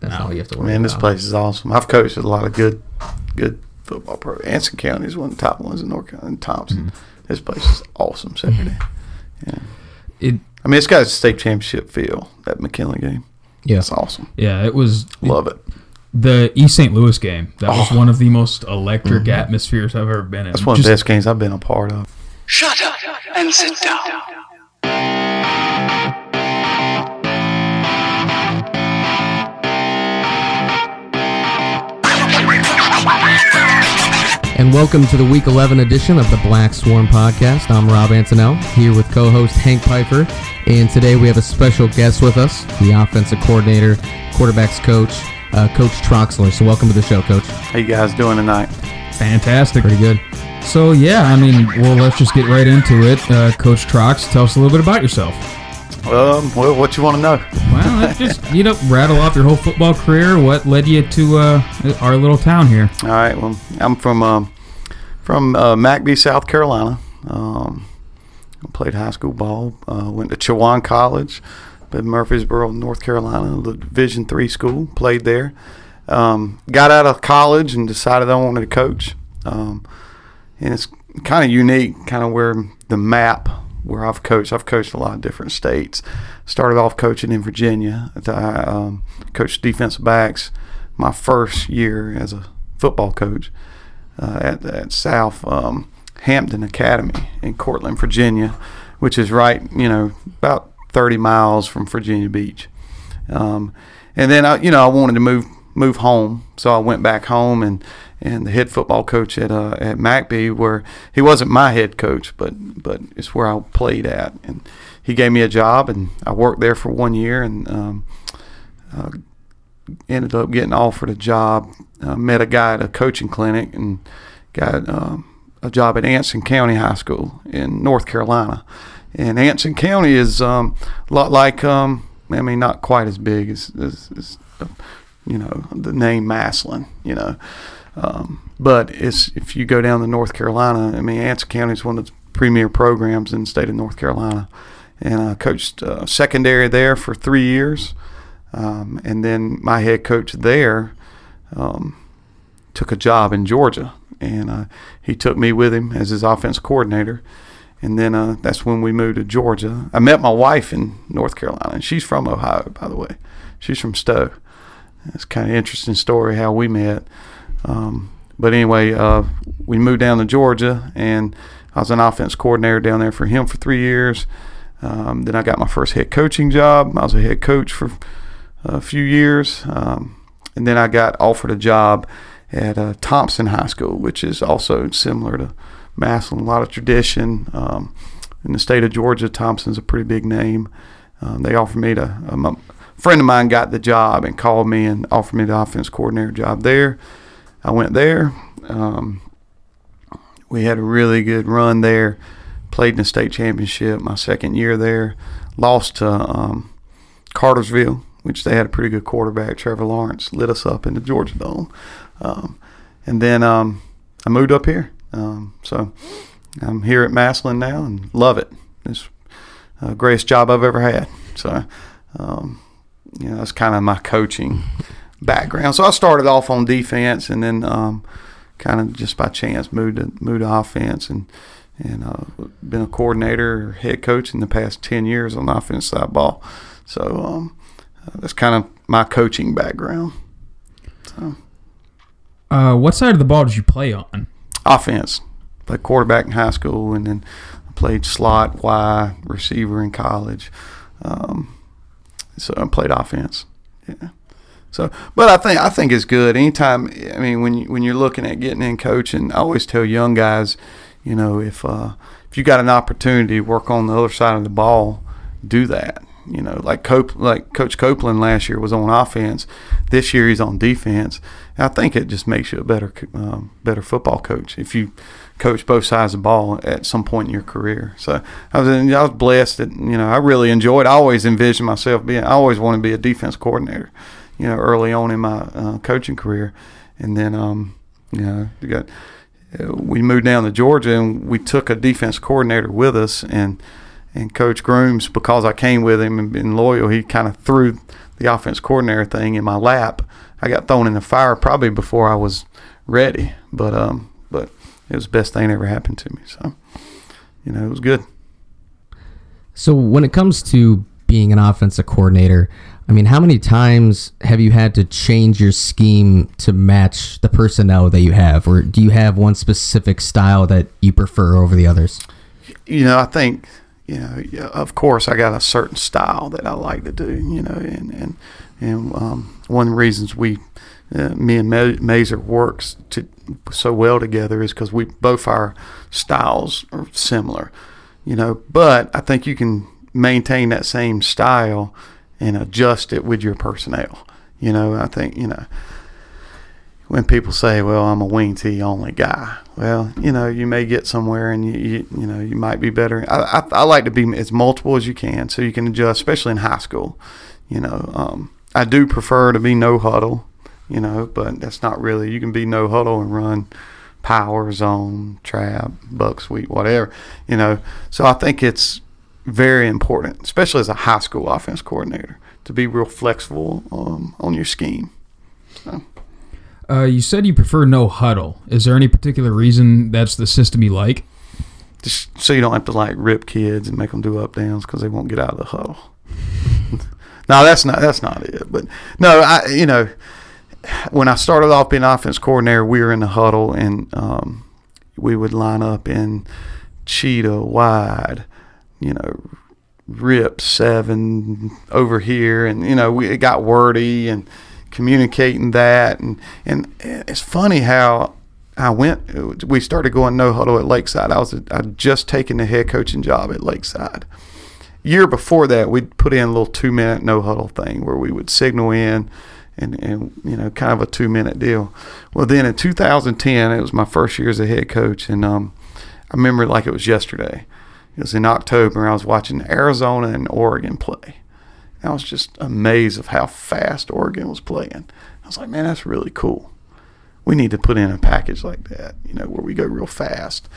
That's No. all you have to worry Man, this about. place is awesome. I've coached at a lot of good, good football pro. Anson County is one of the top ones in North Carolina. And Thompson. Mm-hmm. This place is awesome Saturday. Yeah. It I mean, it's got a state championship feel. That McKinley game. yeah It's awesome. yeah it was Love it. the East St. Louis game. That was Oh. one of the most electric atmospheres I've ever been in. That's one of Just- the best games I've been a part of. Shut up and sit down. And welcome to the Week 11 edition of the Black Swarm Podcast. I'm Rob Antonell, here with co-host Hank Piper, and today we have a special guest with us, the offensive coordinator, quarterbacks coach, uh, Coach Troxler. So welcome to the show, Coach. How you guys doing tonight? fantastic. Pretty good. So yeah, I mean, well, let's just get right into it. Uh, Coach Trox, tell us a little bit about yourself. Um, well, what you want to know? Well, let's just you know rattle off your whole football career. What led you to uh, our little town here? All right. Well, I'm from um, from uh, McBee, South Carolina. Um, played high school ball. Uh, went to Chowan College, in Murfreesboro, North Carolina, the Division three school. Played there. Um, got out of college and decided I wanted to coach. Um, and it's kind of unique, kind of where the map where I've coached. I've coached a lot of different states. Started off coaching in Virginia. I um, coached defensive backs my first year as a football coach uh, at, at South um, Hampton Academy in Courtland, Virginia, which is right, you know, about 30 miles from Virginia Beach. Um, and then I, you know, I wanted to move move home, so I went back home and and the head football coach at uh, at McBee, where he wasn't my head coach, but but it's where I played at, and he gave me a job, and I worked there for one year, and um, uh, ended up getting offered a job. Uh, met a guy at a coaching clinic, and got um, a job at Anson County High School in North Carolina. And Anson County is um, a lot like, um, I mean, not quite as big as, as, as uh, you know, the name Massillon, you know. Um, but it's if you go down to North Carolina, I mean, Anson County is one of the premier programs in the state of North Carolina. And I coached uh, secondary there for three years. Um, and then my head coach there um, took a job in Georgia, and uh, he took me with him as his offense coordinator. And then uh, that's when we moved to Georgia. I met my wife in North Carolina, and she's from Ohio, by the way. She's from Stow. It's kind of interesting story how we met. Um, but anyway, uh, we moved down to Georgia, and I was an offense coordinator down there for him for three years. Um, then I got my first head coaching job. I was a head coach for a few years, um, and then I got offered a job at uh, Thompson High School, which is also similar to Massillon, a lot of tradition um, in the state of Georgia. Thompson's a pretty big name. Um, they offered me to. A friend of mine got the job and called me and offered me the offense coordinator job there. I went there. Um, we had a really good run there. Played in the state championship my second year there. Lost to um, Cartersville, which they had a pretty good quarterback. Trevor Lawrence lit us up in the Georgia Dome. Um, and then um, I moved up here. Um, so I'm here at Massillon now and love it. It's the greatest job I've ever had. So, um, you know, that's kind of my coaching background. So I started off on defense and then um, kind of just by chance moved to, moved to offense and and uh, been a coordinator or head coach in the past 10 years on the offense side ball. So um, uh, that's kind of my coaching background. So Uh, what side of the ball did you play on? offense, played quarterback in high school, and then I played slot, Y, receiver in college. Um, so I played offense. Yeah. So, but I think I think it's good. Anytime, I mean, when you, when you're looking at getting in coaching, I always tell young guys, you know, if uh, if you got an opportunity to work on the other side of the ball, do that. You know, like like Coach Copeland last year was on offense. This year he's on defense. And I think it just makes you a better um, better football coach if you coach both sides of the ball at some point in your career. So I was I was blessed that you know I really enjoyed. I always envisioned myself being. I always wanted to be a defense coordinator. You know, early on in my uh, coaching career, and then um, you know you got uh, we moved down to Georgia and we took a defense coordinator with us and And Coach Grooms, because I came with him and been loyal, he kind of threw the offense coordinator thing in my lap. I got thrown in the fire probably before I was ready, but um, but it was the best thing that ever happened to me. So, you know, it was good. So when it comes to being an offensive coordinator, I mean, how many times have you had to change your scheme to match the personnel that you have, or do you have one specific style that you prefer over the others? You know, I think you know, of course, I got a certain style that I like to do. You know, and and and um, one of the reasons we, uh, me and Ma- Mazer works to so well together is because we both our styles are similar. You know, but I think you can maintain that same style and adjust it with your personnel. You know, I think you know when people say, "Well, I'm a wing tee only guy," well, you know, you may get somewhere, and you you, you know you might be better. I, I, I like to be as multiple as you can, so you can adjust, especially in high school. You know, um, I do prefer to be no huddle. You know, but that's not really. You can be no huddle and run power zone, trap, buck sweep, whatever. You know, so I think it's very important, especially as a high school offense coordinator, to be real flexible um, on your scheme. So. Uh, you said you prefer no huddle. Is there any particular reason that's the system you like? Just so you don't have to like rip kids and make them do up downs because they won't get out of the huddle. no, that's not that's not it. But no, I you know when I started off being offense coordinator, we were in the huddle and um, we would line up in cheetah wide, you know, rip seven over here, and you know we it got wordy and communicating that, and and it's funny how I went. We started going no huddle at Lakeside. I was I just taken the head coaching job at Lakeside. Year before that, we'd put in a little two minute no huddle thing where we would signal in. And, and you know, kind of a two minute deal. Well, then in 2010, it was my first year as a head coach, and um, I remember like it was yesterday. It was in October. I was watching Arizona and Oregon play. I was just amazed of how fast Oregon was playing. I was like, man, that's really cool. We need to put in a package like that, you know, where we go real fast.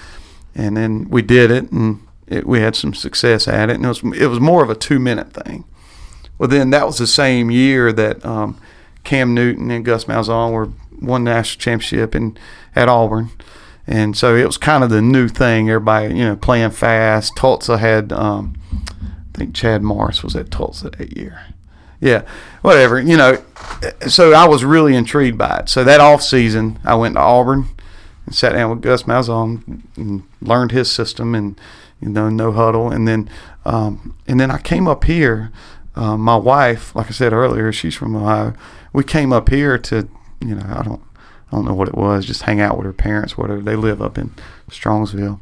And then we did it, and it, we had some success at it. And it was it was more of a two minute thing. Well, then that was the same year that um, Cam Newton and Gus Malzahn were won national championship in at Auburn. And so it was kind of the new thing. Everybody, you know, playing fast. Tulsa had, um, I think Chad Morris was at Tulsa that year. Yeah, whatever. You know, so I was really intrigued by it. So that off season, I went to Auburn and sat down with Gus Malzahn and learned his system and you know no huddle. And then um, and then I came up here. Uh, my wife, like I said earlier, she's from Ohio. We came up here to you know I don't I don't know what it was, just hang out with her parents, whatever. They live up in Strongsville.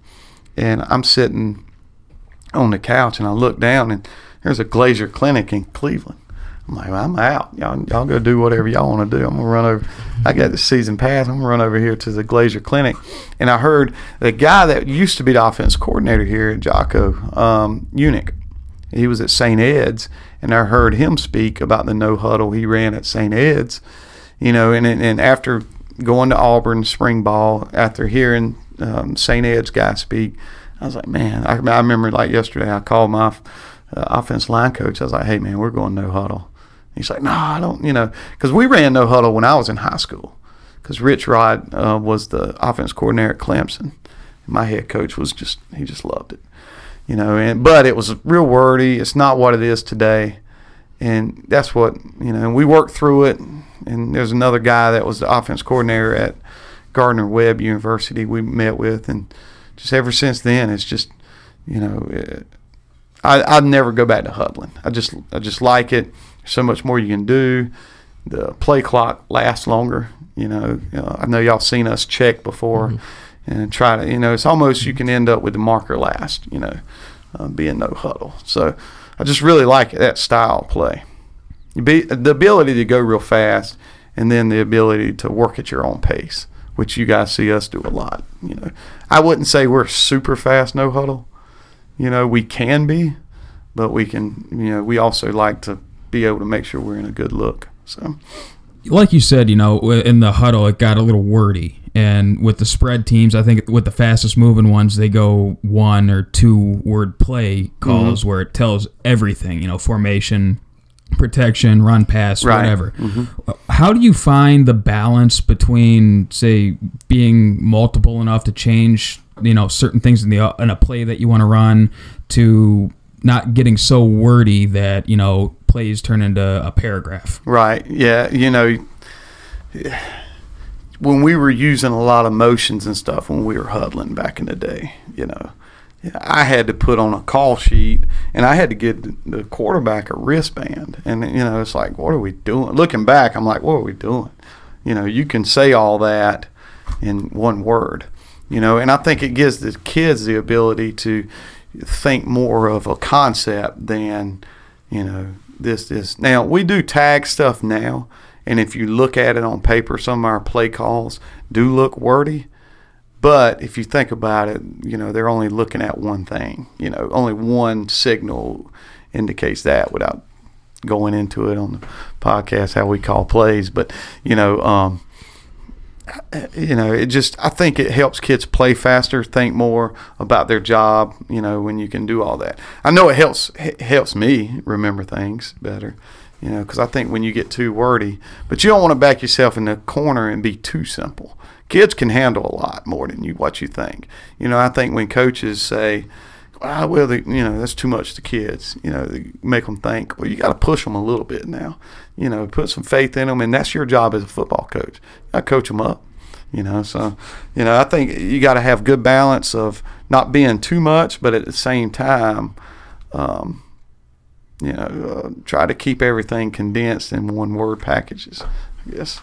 And I'm sitting on the couch and I look down and there's a Glazier Clinic in Cleveland. I'm like, well, I'm out. Y'all, y'all go do whatever y'all want to do. I'm gonna run over. I got the season pass. I'm gonna run over here to the Glazier Clinic, and I heard the guy that used to be the offense coordinator here at Jocko, um, Unick. He was at St. Ed's, and I heard him speak about the no huddle he ran at St. Ed's. You know, and and after going to Auburn spring ball, after hearing um, St. Ed's guy speak, I was like, man, I, I remember like yesterday, I called my uh, offense line coach. I was like, hey, man, we're going no huddle. He's like, no, I don't, you know, because we ran no huddle when I was in high school. Because Rich Rod uh, was the offense coordinator at Clemson. My head coach was just, he just loved it, you know. And but it was real wordy. It's not what it is today, and that's what you know. And we worked through it. And there's another guy that was the offense coordinator at Gardner Webb University. We met with, and just ever since then, it's just, you know, it, I I'd never go back to huddling. I just I just like it. There's so much more you can do. The play clock lasts longer. You know, uh, I know y'all seen us check before mm-hmm. and try to. You know, it's almost you can end up with the marker last. You know, uh, being no huddle. So I just really like that style of play. You be the ability to go real fast, and then the ability to work at your own pace, which you guys see us do a lot. You know, I wouldn't say we're super fast no huddle. You know, we can be, but we can. You know, we also like to be able to make sure we're in a good look. So, like you said, you know, in the huddle, it got a little wordy. And with the spread teams, I think with the fastest moving ones, they go one or two word play calls mm-hmm. where it tells everything, you know, formation, protection, run pass, Right. whatever. Mm-hmm. How do you find the balance between, say, being multiple enough to change, you know, certain things in the in a play that you want to run, to not getting so wordy that you know plays turn into a paragraph? Right. Yeah. You know, when we were using a lot of motions and stuff when we were huddling back in the day, you know, I had to put on a call sheet and I had to get the quarterback a wristband. And, you know, it's like, what are we doing? Looking back, I'm like, what are we doing? You know, you can say all that in one word, you know, and I think it gives the kids the ability to think more of a concept than, you know, this this now we do tag stuff now and if you look at it on paper some of our play calls do look wordy but if you think about it you know they're only looking at one thing you know only one signal indicates that without going into it on the podcast how we call plays but you know um you know, it just I think it helps kids play faster, think more about their job. You know, when you can do all that. I know it helps it helps me remember things better. You know, because I think when you get too wordy, but you don't want to back yourself in the corner and be too simple. Kids can handle a lot more than you what you think. You know, I think when coaches say, ah, well, they, you know, that's too much to kids. You know, make them think. Well, you got to push them a little bit now. You know, put some faith in them, and that's your job as a football coach. To coach them up. You know, so you know, I think you got to have good balance of not being too much, but at the same time, um, you know, uh, try to keep everything condensed in one word packages. I guess.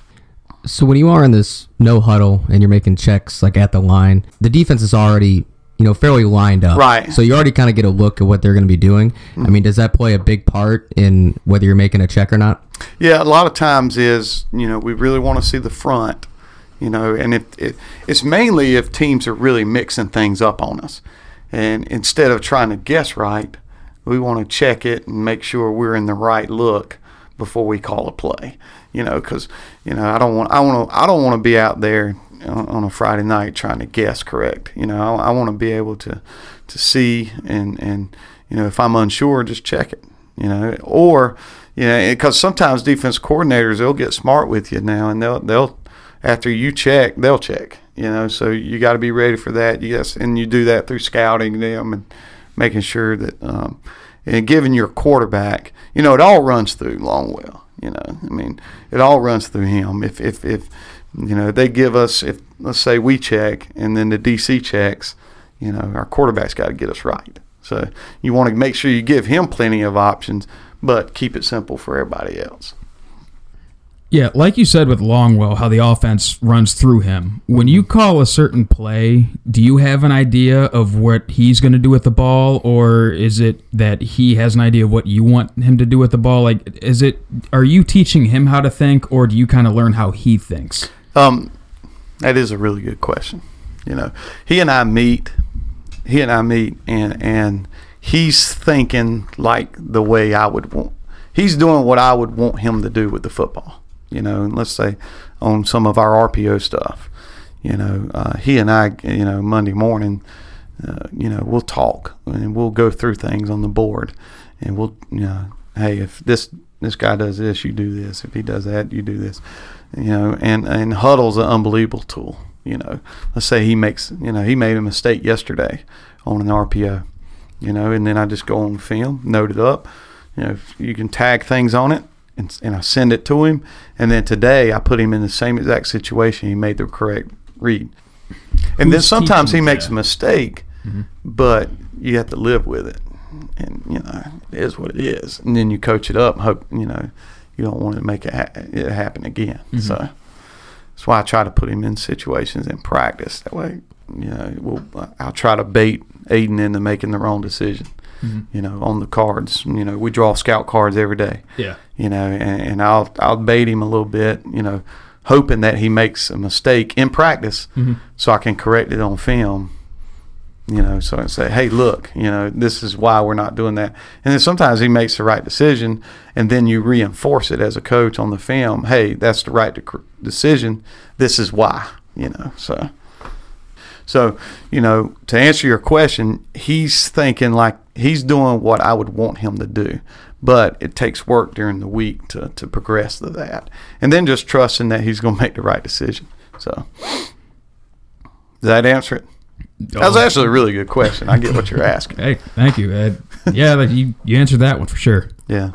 So when you are in this no huddle and you're making checks like at the line, the defense is already you know fairly lined up. Right. So you already kind of get a look at what they're going to be doing. Mm-hmm. I mean, does that play a big part in whether you're making a check or not? Yeah, a lot of times is you know we really want to see the front, you know, and if it, it's mainly if teams are really mixing things up on us, and instead of trying to guess right, we want to check it and make sure we're in the right look before we call a play, you know, because you know I don't want I want to I don't want to be out there on, a Friday night trying to guess correct, you know, I, I want to be able to to see and and you know if I'm unsure just check it, you know, or you know, because sometimes defense coordinators they'll get smart with you now, and they'll they'll after you check they'll check. You know, so you got to be ready for that. Yes, and you do that through scouting them and making sure that um, and giving your quarterback. You know, it all runs through Longwell. You know, I mean, it all runs through him. If if if you know they give us if let's say we check and then the DC checks, you know, our quarterback's got to get us right. So you want to make sure you give him plenty of options, but keep it simple for everybody else. Yeah, like you said with Longwell, how the offense runs through him. When you call a certain play, do you have an idea of what he's going to do with the ball, or is it that he has an idea of what you want him to do with the ball? Like, is it are you teaching him how to think, or do you kind of learn how he thinks? Um, that is a really good question. You know, he and I meet, he and I meet, and and he's thinking like the way I would want. He's doing what I would want him to do with the football. You know, and let's say on some of our RPO stuff. You know, uh, he and I, you know, Monday morning, uh, you know, we'll talk and we'll go through things on the board, and we'll, you know, hey, if this this guy does this, you do this. If he does that, you do this. You know, and and Hudl's an unbelievable tool. You know, let's say he makes, you know, he made a mistake yesterday on an RPO. You know, and then I just go on film, note it up. You know, you can tag things on it, and, and I send it to him. And then today I put him in the same exact situation. He made the correct read. And then sometimes he makes that? a mistake, but you have to live with it. And you know it is what it is. And then you coach it up. And hope you know you don't want to make it, ha- it happen again. So that's why I try to put him in situations in practice. That way, you know, we'll, I'll try to bait Aiden into making the wrong decision. Mm-hmm. You know, on the cards. You know, we draw scout cards every day Yeah. you know, and, and I'll I'll bait him a little bit, you know, hoping that he makes a mistake in practice, mm-hmm. so I can correct it on film. You know, so I can say, hey, look, you know, this is why we're not doing that. And then sometimes he makes the right decision, and then you reinforce it as a coach on the film. Hey, that's the right dec- decision. This is why. You know, so so you know to answer your question, he's thinking like he's doing what I would want him to do, but it takes work during the week to to progress to that, and then just trusting that he's going to make the right decision. So does that answer it? That was Oh. actually a really good question. I get what you're asking. Hey, thank you, Ed. Yeah, like you, you answered that one for sure. Yeah.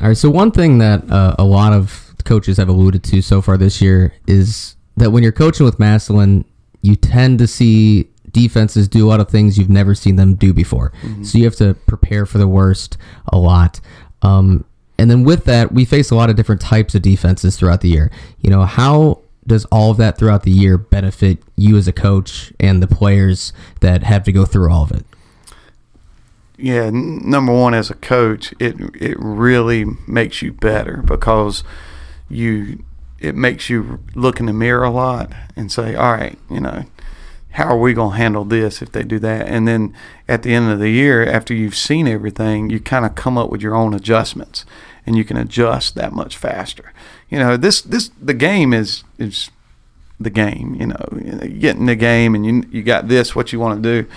All right. So one thing that uh, a lot of coaches have alluded to so far this year is that when you're coaching with Massillon, you tend to see defenses do a lot of things you've never seen them do before. So you have to prepare for the worst a lot. Um, and then with that, we face a lot of different types of defenses throughout the year. You know, how does all of that throughout the year benefit you as a coach and the players that have to go through all of it? yeah, n- number one, as a coach, it it really makes you better because you it makes you look in the mirror a lot and say, all right, you know, how are we going to handle this if they do that? And then at the end of the year, after you've seen everything, you kind of come up with your own adjustments, and you can adjust that much faster. You know, this this the game is is the game. You know, you get in the game and you you got this what you want to do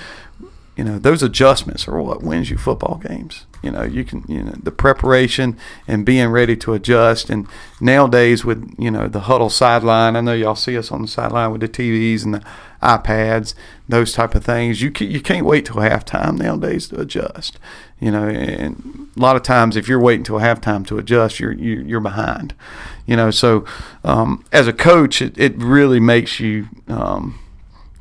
you know those adjustments are what wins you football games you know you can you know the preparation and being ready to adjust and nowadays with you know the Hudl sideline i know y'all see us on the sideline with the tvs and the ipads those type of things. You can, you can't wait till halftime nowadays to adjust you know and a lot of times if you're waiting till halftime to adjust you're you're, you're behind you know. So um, as a coach it, it really makes you um,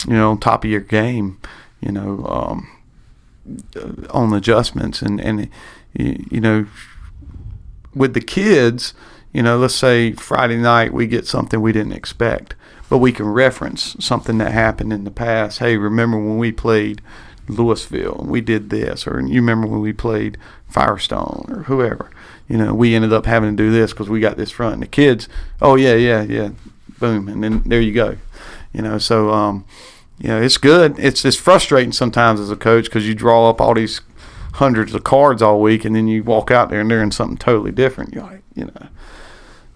you know on top of your game you know, um, uh, on adjustments. And and you, you know, with the kids, you know, let's say Friday night we get something we didn't expect, but we can reference something that happened in the past. Hey, remember when we played Louisville and we did this, or you remember when we played Firestone or whoever. You know, we ended up having to do this because we got this front. And the kids, oh yeah, yeah, yeah, boom, and then there you go. You know, so um, you know, it's good. It's it's frustrating sometimes as a coach because you draw up all these hundreds of cards all week, and then you walk out there and they're in something totally different. You're like, you know,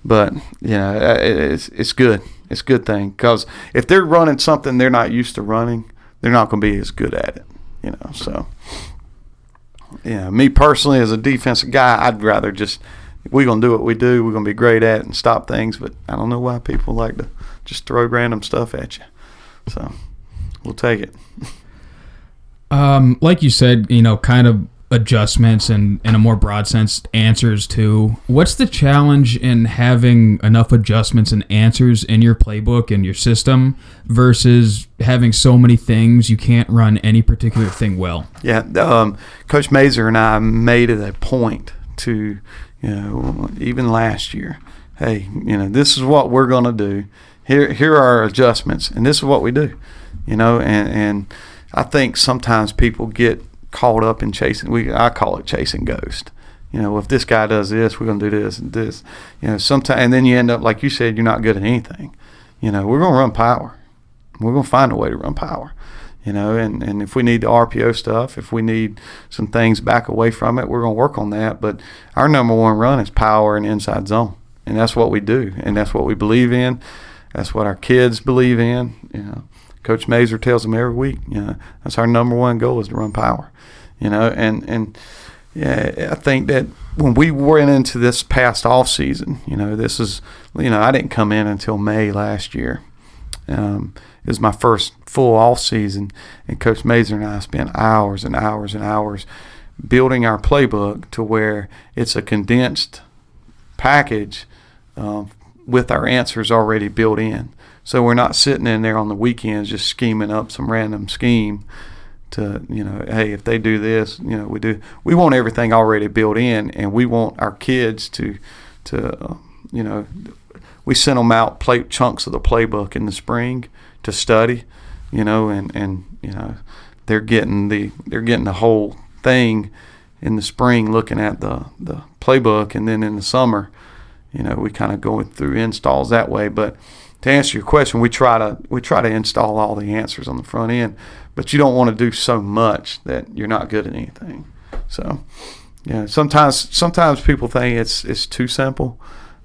but you know, it- it's it's good. It's a good thing because if they're running something they're not used to running, they're not going to be as good at it. You know, so yeah, me personally as a defensive guy, I'd rather just we're gonna do what we do. We're gonna be great at and stop things. But I don't know why people like to just throw random stuff at you. So we'll take it. Um, like you said, you know, kind of adjustments and in a more broad sense answers to what's the challenge in having enough adjustments and answers in your playbook and your system versus having so many things you can't run any particular thing well Yeah, um, Coach Mazer and I made it a point to, you know, even last year, hey, you know, this is what we're going to do. Here, here are our adjustments, and this is what we do, you know. And and I think sometimes people get caught up in chasing. We I call it chasing ghost. You know, if this guy does this, we're going to do this and this. You know, sometimes, and then you end up like you said, you're not good at anything. You know, we're going to run power. We're going to find a way to run power you know and, and if we need the rpo stuff if we need some things back away from it we're going to work on that but our number one run is power and inside zone and that's what we do and that's what we believe in that's what our kids believe in you know coach mazer tells them every week you know that's our number one goal is to run power you know and and yeah i think that when we went into this past off season you know this is you know i didn't come in until may last year um, it was my first full off season, and Coach Mazer and I spent hours and hours and hours building our playbook to where it's a condensed package um, with our answers already built in. So we're not sitting in there on the weekends just scheming up some random scheme to you know, hey, if they do this, you know, we do. We want everything already built in, and we want our kids to to uh, you know we sent them out play chunks of the playbook in the spring to study, you know, and and you know they're getting the they're getting the whole thing in the spring looking at the the playbook, and then in the summer, you know, we kind of go through installs that way. But to answer your question, we try to we try to install all the answers on the front end, but you don't want to do so much that you're not good at anything. So, yeah, sometimes sometimes people think it's it's too simple,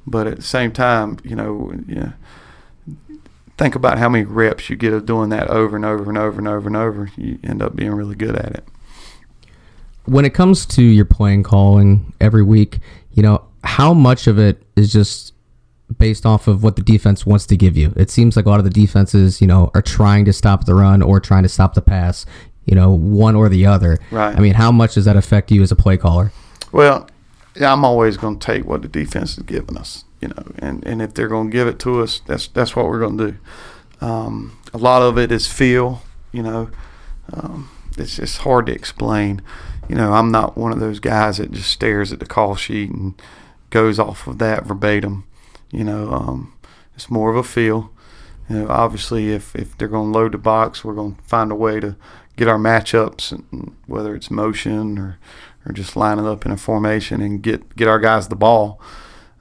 but at the same time, you know, yeah, think about how many reps you get of doing that over and over and over and over and over. You end up being really good at it. when it comes to your playing calling every week, you know, how much of it is just based off of what the defense wants to give you? It seems like a lot of the defenses, you know, are trying to stop the run or trying to stop the pass, you know, one or the other. Right. I mean, how much does that affect you as a play caller? Well, yeah, I'm always going to take what the defense is giving us, you know, and, and if they're going to give it to us, that's that's what we're going to do. Um, a lot of it is feel, you know. Um, it's just hard to explain. You know, I'm not one of those guys that just stares at the call sheet and goes off of that verbatim. You know, um, it's more of a feel. You know, obviously, if, if they're going to load the box, we're going to find a way to get our matchups, and whether it's motion or, or just lining up in a formation and get, get our guys the ball.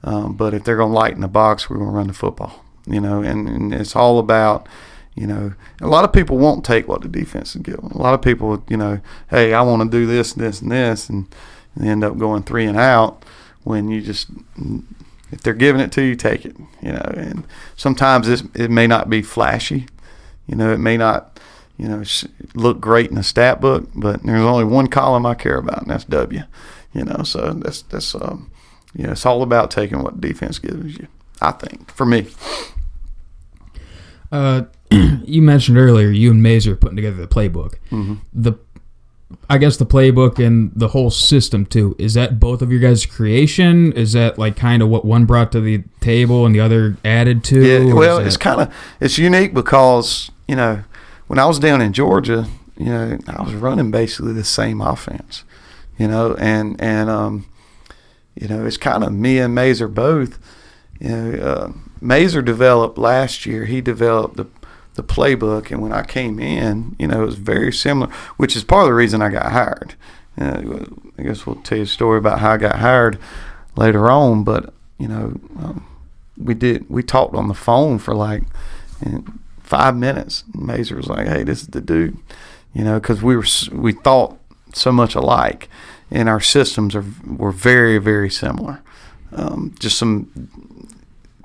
Um, but if they're going to lighten the box, we're going to run the football. You know, and, and it's all about, you know, a lot of people won't take what the defense is giving. A lot of people, you know, hey, I want to do this, this, and this, and, and end up going three and out when you just if they're giving it to you, take it. You know, and sometimes this it may not be flashy. You know, it may not, you know, look great in a stat book, but there's only one column I care about, and that's W. You know, so that's that's um, you know, it's all about taking what defense gives you. I think for me. Uh, you mentioned earlier you and Mazer putting together the playbook. Mm-hmm. The, I guess the playbook and the whole system too. Is that both of your guys' creation? Is that like kind of what one brought to the table and the other added to? Yeah, well, is it's kind of it's unique because you know when I was down in Georgia, you know I was running basically the same offense, you know, and and um, you know it's kind of me and Mazer both. You know, uh, Mazer developed last year. He developed the the playbook, and when I came in, you know, it was very similar, which is part of the reason I got hired. Uh, I guess we'll tell you a story about how I got hired later on, but you know. Um, we did we talked on the phone for like five minutes. Mazer was like, "Hey, this is the dude," you know, because we were we thought so much alike, and our systems are were very very similar. Um, just some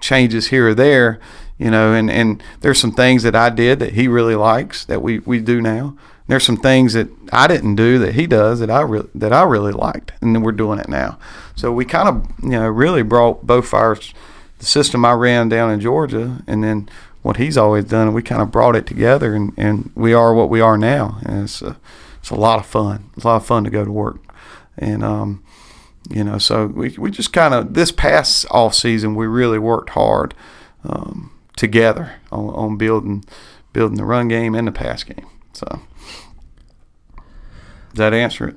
changes here or there, you know, and and there's some things that I did that he really likes that we we do now. There's some things that I didn't do that he does that I re- that I really liked, and then we're doing it now. So we kind of you know really brought both our the system I ran down in Georgia, and then what he's always done, and we kind of brought it together, and, and we are what we are now. And it's a, it's a lot of fun. It's a lot of fun to go to work, and um, you know, so we we just kind of this past off season we really worked hard um, together on, on building building the run game and the pass game. So. Does that answer it?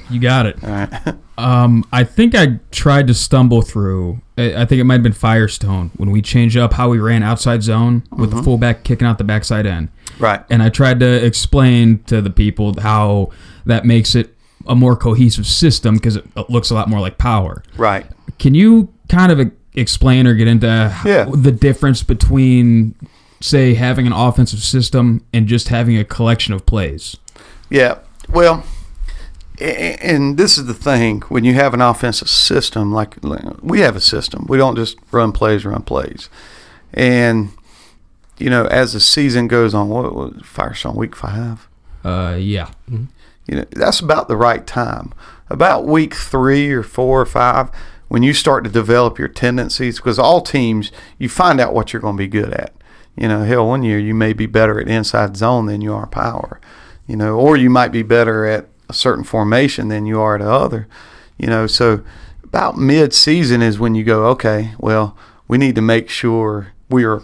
you got it. All right. Um, I think I tried to stumble through. I think it might have been Firestone when we changed up how we ran outside zone with Mm-hmm. the fullback kicking out the backside end. right. and I tried to explain to the people how that makes it a more cohesive system because it looks a lot more like power. Right. Can you kind of explain or get into Yeah. the difference between, say, having an offensive system and just having a collection of plays? Yeah. Well, and this is the thing when you have an offensive system, like we have a system, we don't just run plays, run plays. And, you know, as the season goes on, what was Firestone week five? Uh, yeah. You know, that's about the right time. About week three or four or five, when you start to develop your tendencies, because all teams, you find out what you're going to be good at. You know, hell, one year you may be better at inside zone than you are power. You know, or you might be better at a certain formation than you are at other. You know, so about mid-season is when you go, okay, well, we need to make sure we are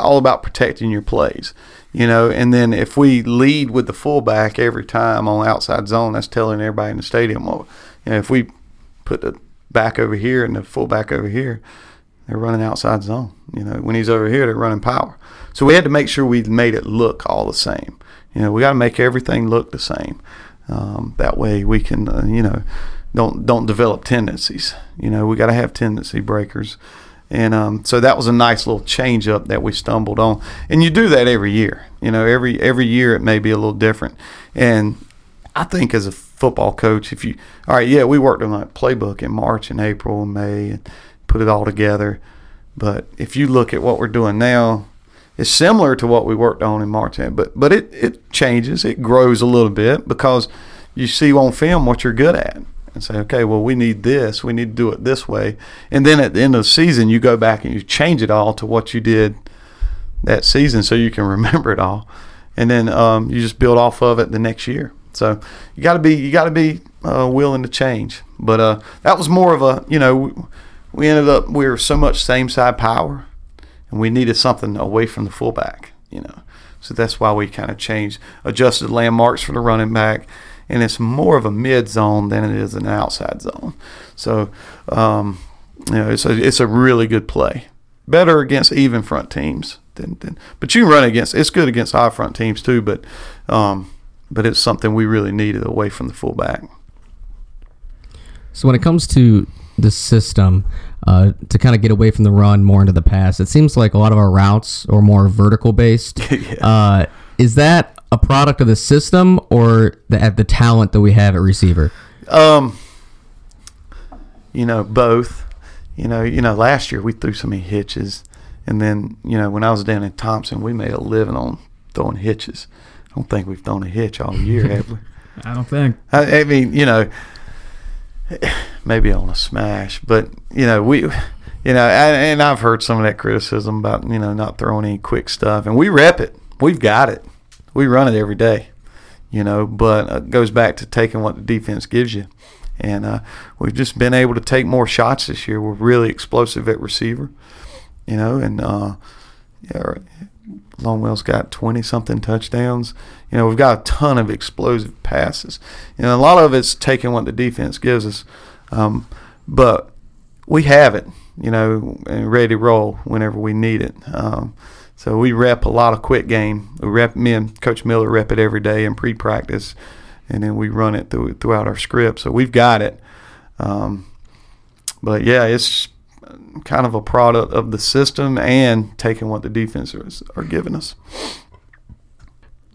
all about protecting your plays. You know, and then if we lead with the fullback every time on outside zone, that's telling everybody in the stadium, well, you know, if we put the back over here and the fullback over here, they're running outside zone. You know, when he's over here, they're running power. So we had to make sure we made it look all the same. You know, we got to make everything look the same. Um, that way we can, uh, you know, don't don't develop tendencies. You know, we got to have tendency breakers. And um, so that was a nice little change up that we stumbled on. And you do that every year. You know, every every year it may be a little different. And I think as a football coach, if you all right, yeah, we worked on that playbook in March and April and May and put it all together. But if you look at what we're doing now, it's similar to what we worked on in Martin, but but it it changes, it grows a little bit because you see on film what you're good at and say, okay, well, we need this, we need to do it this way, and then at the end of the season, you go back and you change it all to what you did that season, so you can remember it all, and then um, you just build off of it the next year. So you got to be you got to be uh, willing to change. But uh, that was more of a you know we ended up we were so much same side power, and we needed something away from the fullback. You know, so that's why we kind of changed, adjusted landmarks for the running back, and it's more of a mid zone than it is an outside zone. So um, you know it's a it's a really good play. Better against even front teams than, than but you can run against it's good against high front teams too. But um, but it's something we really needed away from the fullback. So when it comes to the system, uh, to kind of get away from the run more into the pass, it seems like a lot of our routes are more vertical based. Yeah. uh, is that a product of the system or the, the talent that we have at receiver? Um, you know, both. You know, you know, last year we threw so many hitches, and then you know when I was down in Thompson, we made a living on throwing hitches. I don't think we've thrown a hitch all year, have we? I don't think. I, I mean, you know, maybe on a smash, but you know, we, you know, and, and I've heard some of that criticism about you know not throwing any quick stuff, and we rep it. We've got it. We run it every day, you know. But it goes back to taking what the defense gives you, and uh, we've just been able to take more shots this year. We're really explosive at receiver, you know, and uh, yeah, Longwell's got 20 something touchdowns. You know, we've got a ton of explosive passes. You know, a lot of it's taking what the defense gives us. Um, but we have it, you know, and ready to roll whenever we need it. Um, so we rep a lot of quick game. We rep, me and Coach Miller rep it every day in pre practice, and then we run it through, throughout our script. So we've got it. Um, but yeah, it's kind of a product of the system and taking what the defenses are giving us.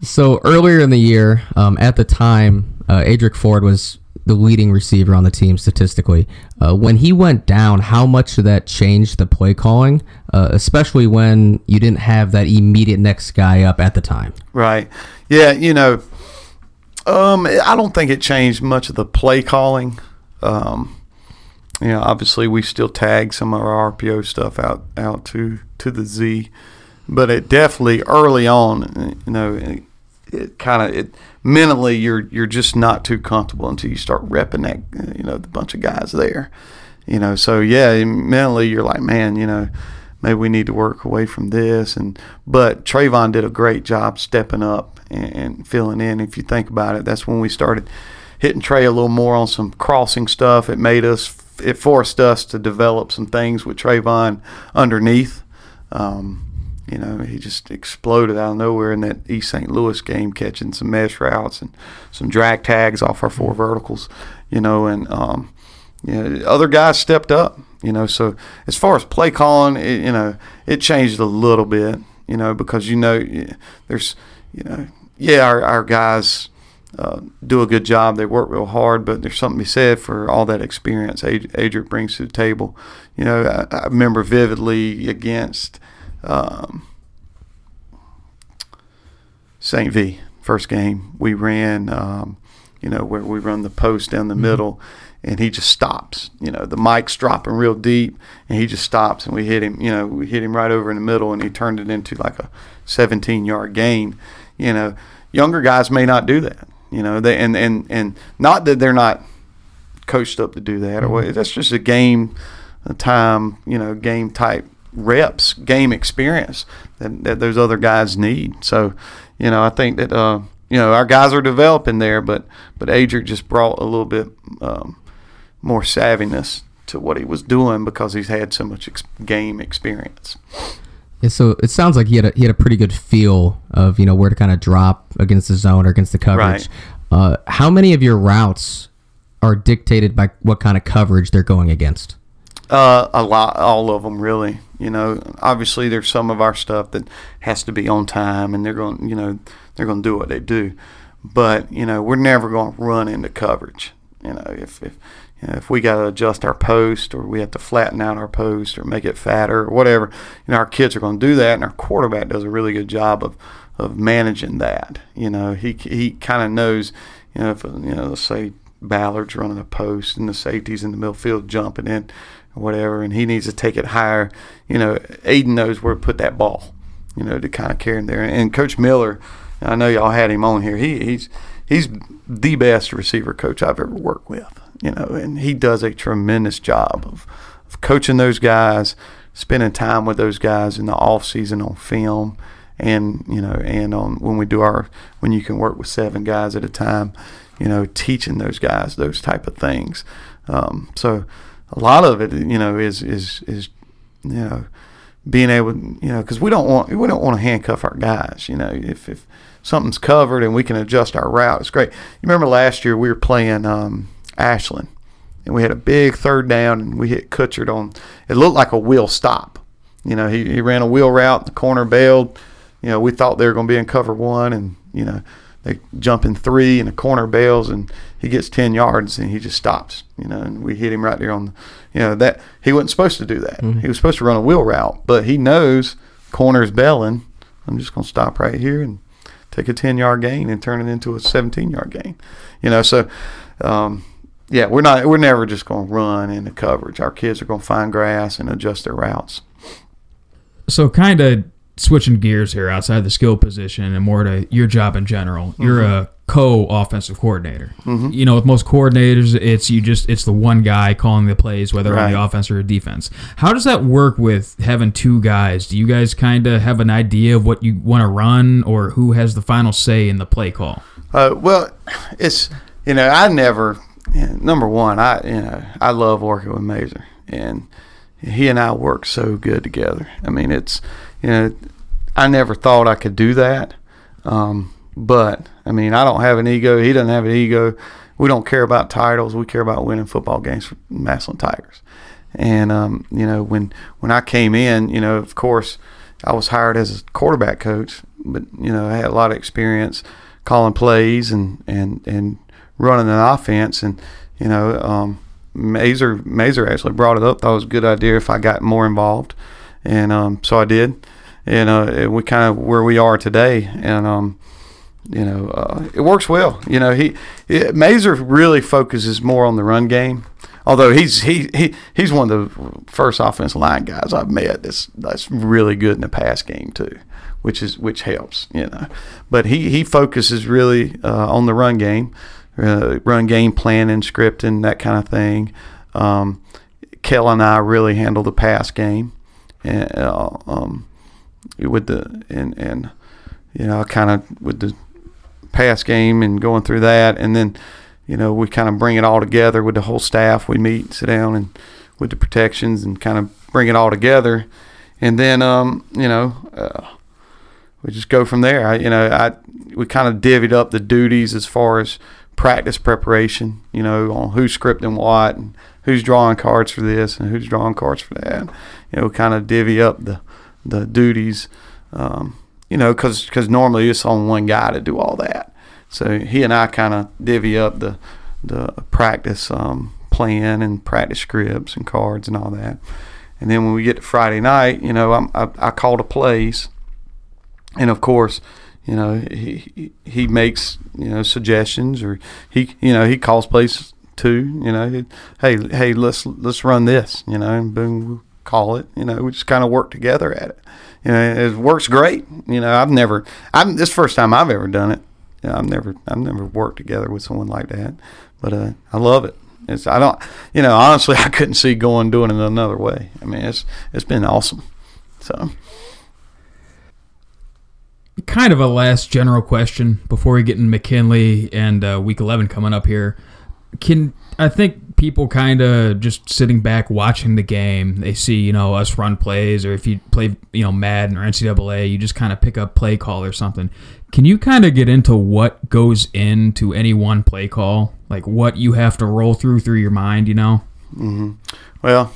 So earlier in the year, um, at the time, uh, Adric Ford was the leading receiver on the team statistically. Uh, when he went down, how much did that change the play calling, uh, especially when you didn't have that immediate next guy up at the time? Right. Yeah. You know, um, I don't think it changed much of the play calling. Um, you know, obviously we still tag some of our RPO stuff out out to to the Z, but it definitely early on, you know, it, it kind of it mentally you're you're just not too comfortable until you start repping that you know the bunch of guys there, you know. So yeah, mentally you're like, man, you know, maybe we need to work away from this, and but Trayvon did a great job stepping up and, and filling in. If you think about it, that's when we started hitting Trey a little more on some crossing stuff. It made us it forced us to develop some things with Trayvon underneath. Um, you know, he just exploded out of nowhere in that East St. Louis game, catching some mesh routes and some drag tags off our four verticals. You know, and um, you know, other guys stepped up. You know, so as far as play calling, it, you know, it changed a little bit. You know, because you know, there's, you know, yeah, our, our guys uh, do a good job. They work real hard, but there's something to be said for all that experience Ad- Adric brings to the table. You know, I, I remember vividly against um, St. V, first game, we ran, um, you know, where we run the post down the mm-hmm. middle, and he just stops. You know, the mic's dropping real deep, and he just stops, and we hit him, you know, we hit him right over in the middle, and he turned it into like a 17 yard gain. You know, younger guys may not do that. You know, they and and and not that they're not coached up to do that or what. That's just a game, a time. You know, game type reps, game experience that, that those other guys need. So, you know, I think that uh, you know our guys are developing there, but but Adric just brought a little bit um, more savviness to what he was doing because he's had so much ex- game experience. So it sounds like he had a, he had a pretty good feel of you know where to kind of drop against the zone or against the coverage. Right. Uh, how many of your routes are dictated by what kind of coverage they're going against? Uh, a lot, all of them really. You know, obviously there's some of our stuff that has to be on time, and they're going, you know, they're going to do what they do. But you know, we're never going to run into coverage. You know, if, if if we got to adjust our post or we have to flatten out our post or make it fatter or whatever, you know, our kids are going to do that, and our quarterback does a really good job of of managing that. You know, he he kind of knows, you know, if you know, let's say Ballard's running a post and the safety's in the middle field jumping in or whatever, and he needs to take it higher. You know, Aiden knows where to put that ball. You know, to kind of carry him there. And Coach Miller, I know y'all had him on here. He he's he's the best receiver coach I've ever worked with. You know, and he does a tremendous job of, of coaching those guys, spending time with those guys in the off season on film, and you know, and on when we do our when you can work with seven guys at a time, you know, teaching those guys those type of things. Um, so a lot of it, you know, is is is you know being able, you know, because we don't want we don't want to handcuff our guys. You know, if if something's covered and we can adjust our route, it's great. You remember last year we were playing um, Ashland, and we had a big third down, and we hit Kutchert on. It looked like a wheel stop. You know, he, he ran a wheel route, the corner bailed. You know, we thought they were going to be in cover one, and you know, they jump in three, and the corner bails, and he gets ten yards, and he just stops. You know, and we hit him right there on. The, you know that he wasn't supposed to do that. Mm-hmm. He was supposed to run a wheel route, but he knows corner's bailing. I'm just going to stop right here and take a 10 yard gain and turn it into a 17 yard gain. You know, so um, yeah, we're not we're never just going to run in the coverage. Our kids are going to find grass and adjust their routes. So kind of switching gears here outside the skill position and more to your job in general. You're a co-offensive coordinator. You know, with most coordinators, it's you just it's the one guy calling the plays, whether on the offense or defense. How does that work with having two guys? Do you guys kind of have an idea of what you want to run, or who has the final say in the play call? Uh, well, it's you know I never know, number one I you know I love working with Mazer and he and I work so good together. I mean it's you know I never thought I could do that, um, but I mean I don't have an ego. He doesn't have an ego. We don't care about titles. We care about winning football games for Massillon Tigers. And um, you know when when I came in, you know of course I was hired as a quarterback coach, but you know I had a lot of experience calling plays and and and running an offense and you know um, Mazer Mazer actually brought it up. Thought it was a good idea if I got more involved. And um, so I did. And uh, we kind of where we are today. And um, you know uh, it works well. You know he Mazer really focuses more on the run game. Although he's he, he he's one of the first offensive line guys I've met that's that's really good in the pass game too which is which helps, you know. But he he focuses really uh, on the run game, uh, run game planning, scripting, that kind of thing. Um, Kel and I really handle the pass game, and uh, um, with the and and you know kind of with the pass game and going through that, and then you know we kind of bring it all together with the whole staff. We meet, sit down, and with the protections, and kind of bring it all together, and then um, you know. Uh, we just go from there. I, you know, I we kind of divvied up the duties as far as practice preparation. You know, on who's scripting what and who's drawing cards for this and who's drawing cards for that. You know, kind of divvy up the the duties. Um, you know, because normally it's on one guy to do all that. So he and I kind of divvy up the the practice um, plan and practice scripts and cards and all that. And then when we get to Friday night, you know, I'm, I, I call the plays and of course, you know he he- makes you know suggestions or he you know he calls plays too. You know, he- hey hey let's let's run this. You know, and boom we'll call it. You know, we just kind of work together at it. You know, it works great. You know, I've never I'm this first time I've ever done it. You know, I've never I've never worked together with someone like that, but uh, I love it. It's I don't you know honestly I couldn't see going doing it another way. I mean it's it's been awesome. So. Kind of a last general question before we get in McKinley and uh, Week 11 coming up here. Can I think people kind of just sitting back watching the game, they see you know us run plays, or if you play you know Madden or NCAA, you just kind of pick up play call or something. Can you kind of get into what goes into any one play call, like what you have to roll through through your mind? You know. Well,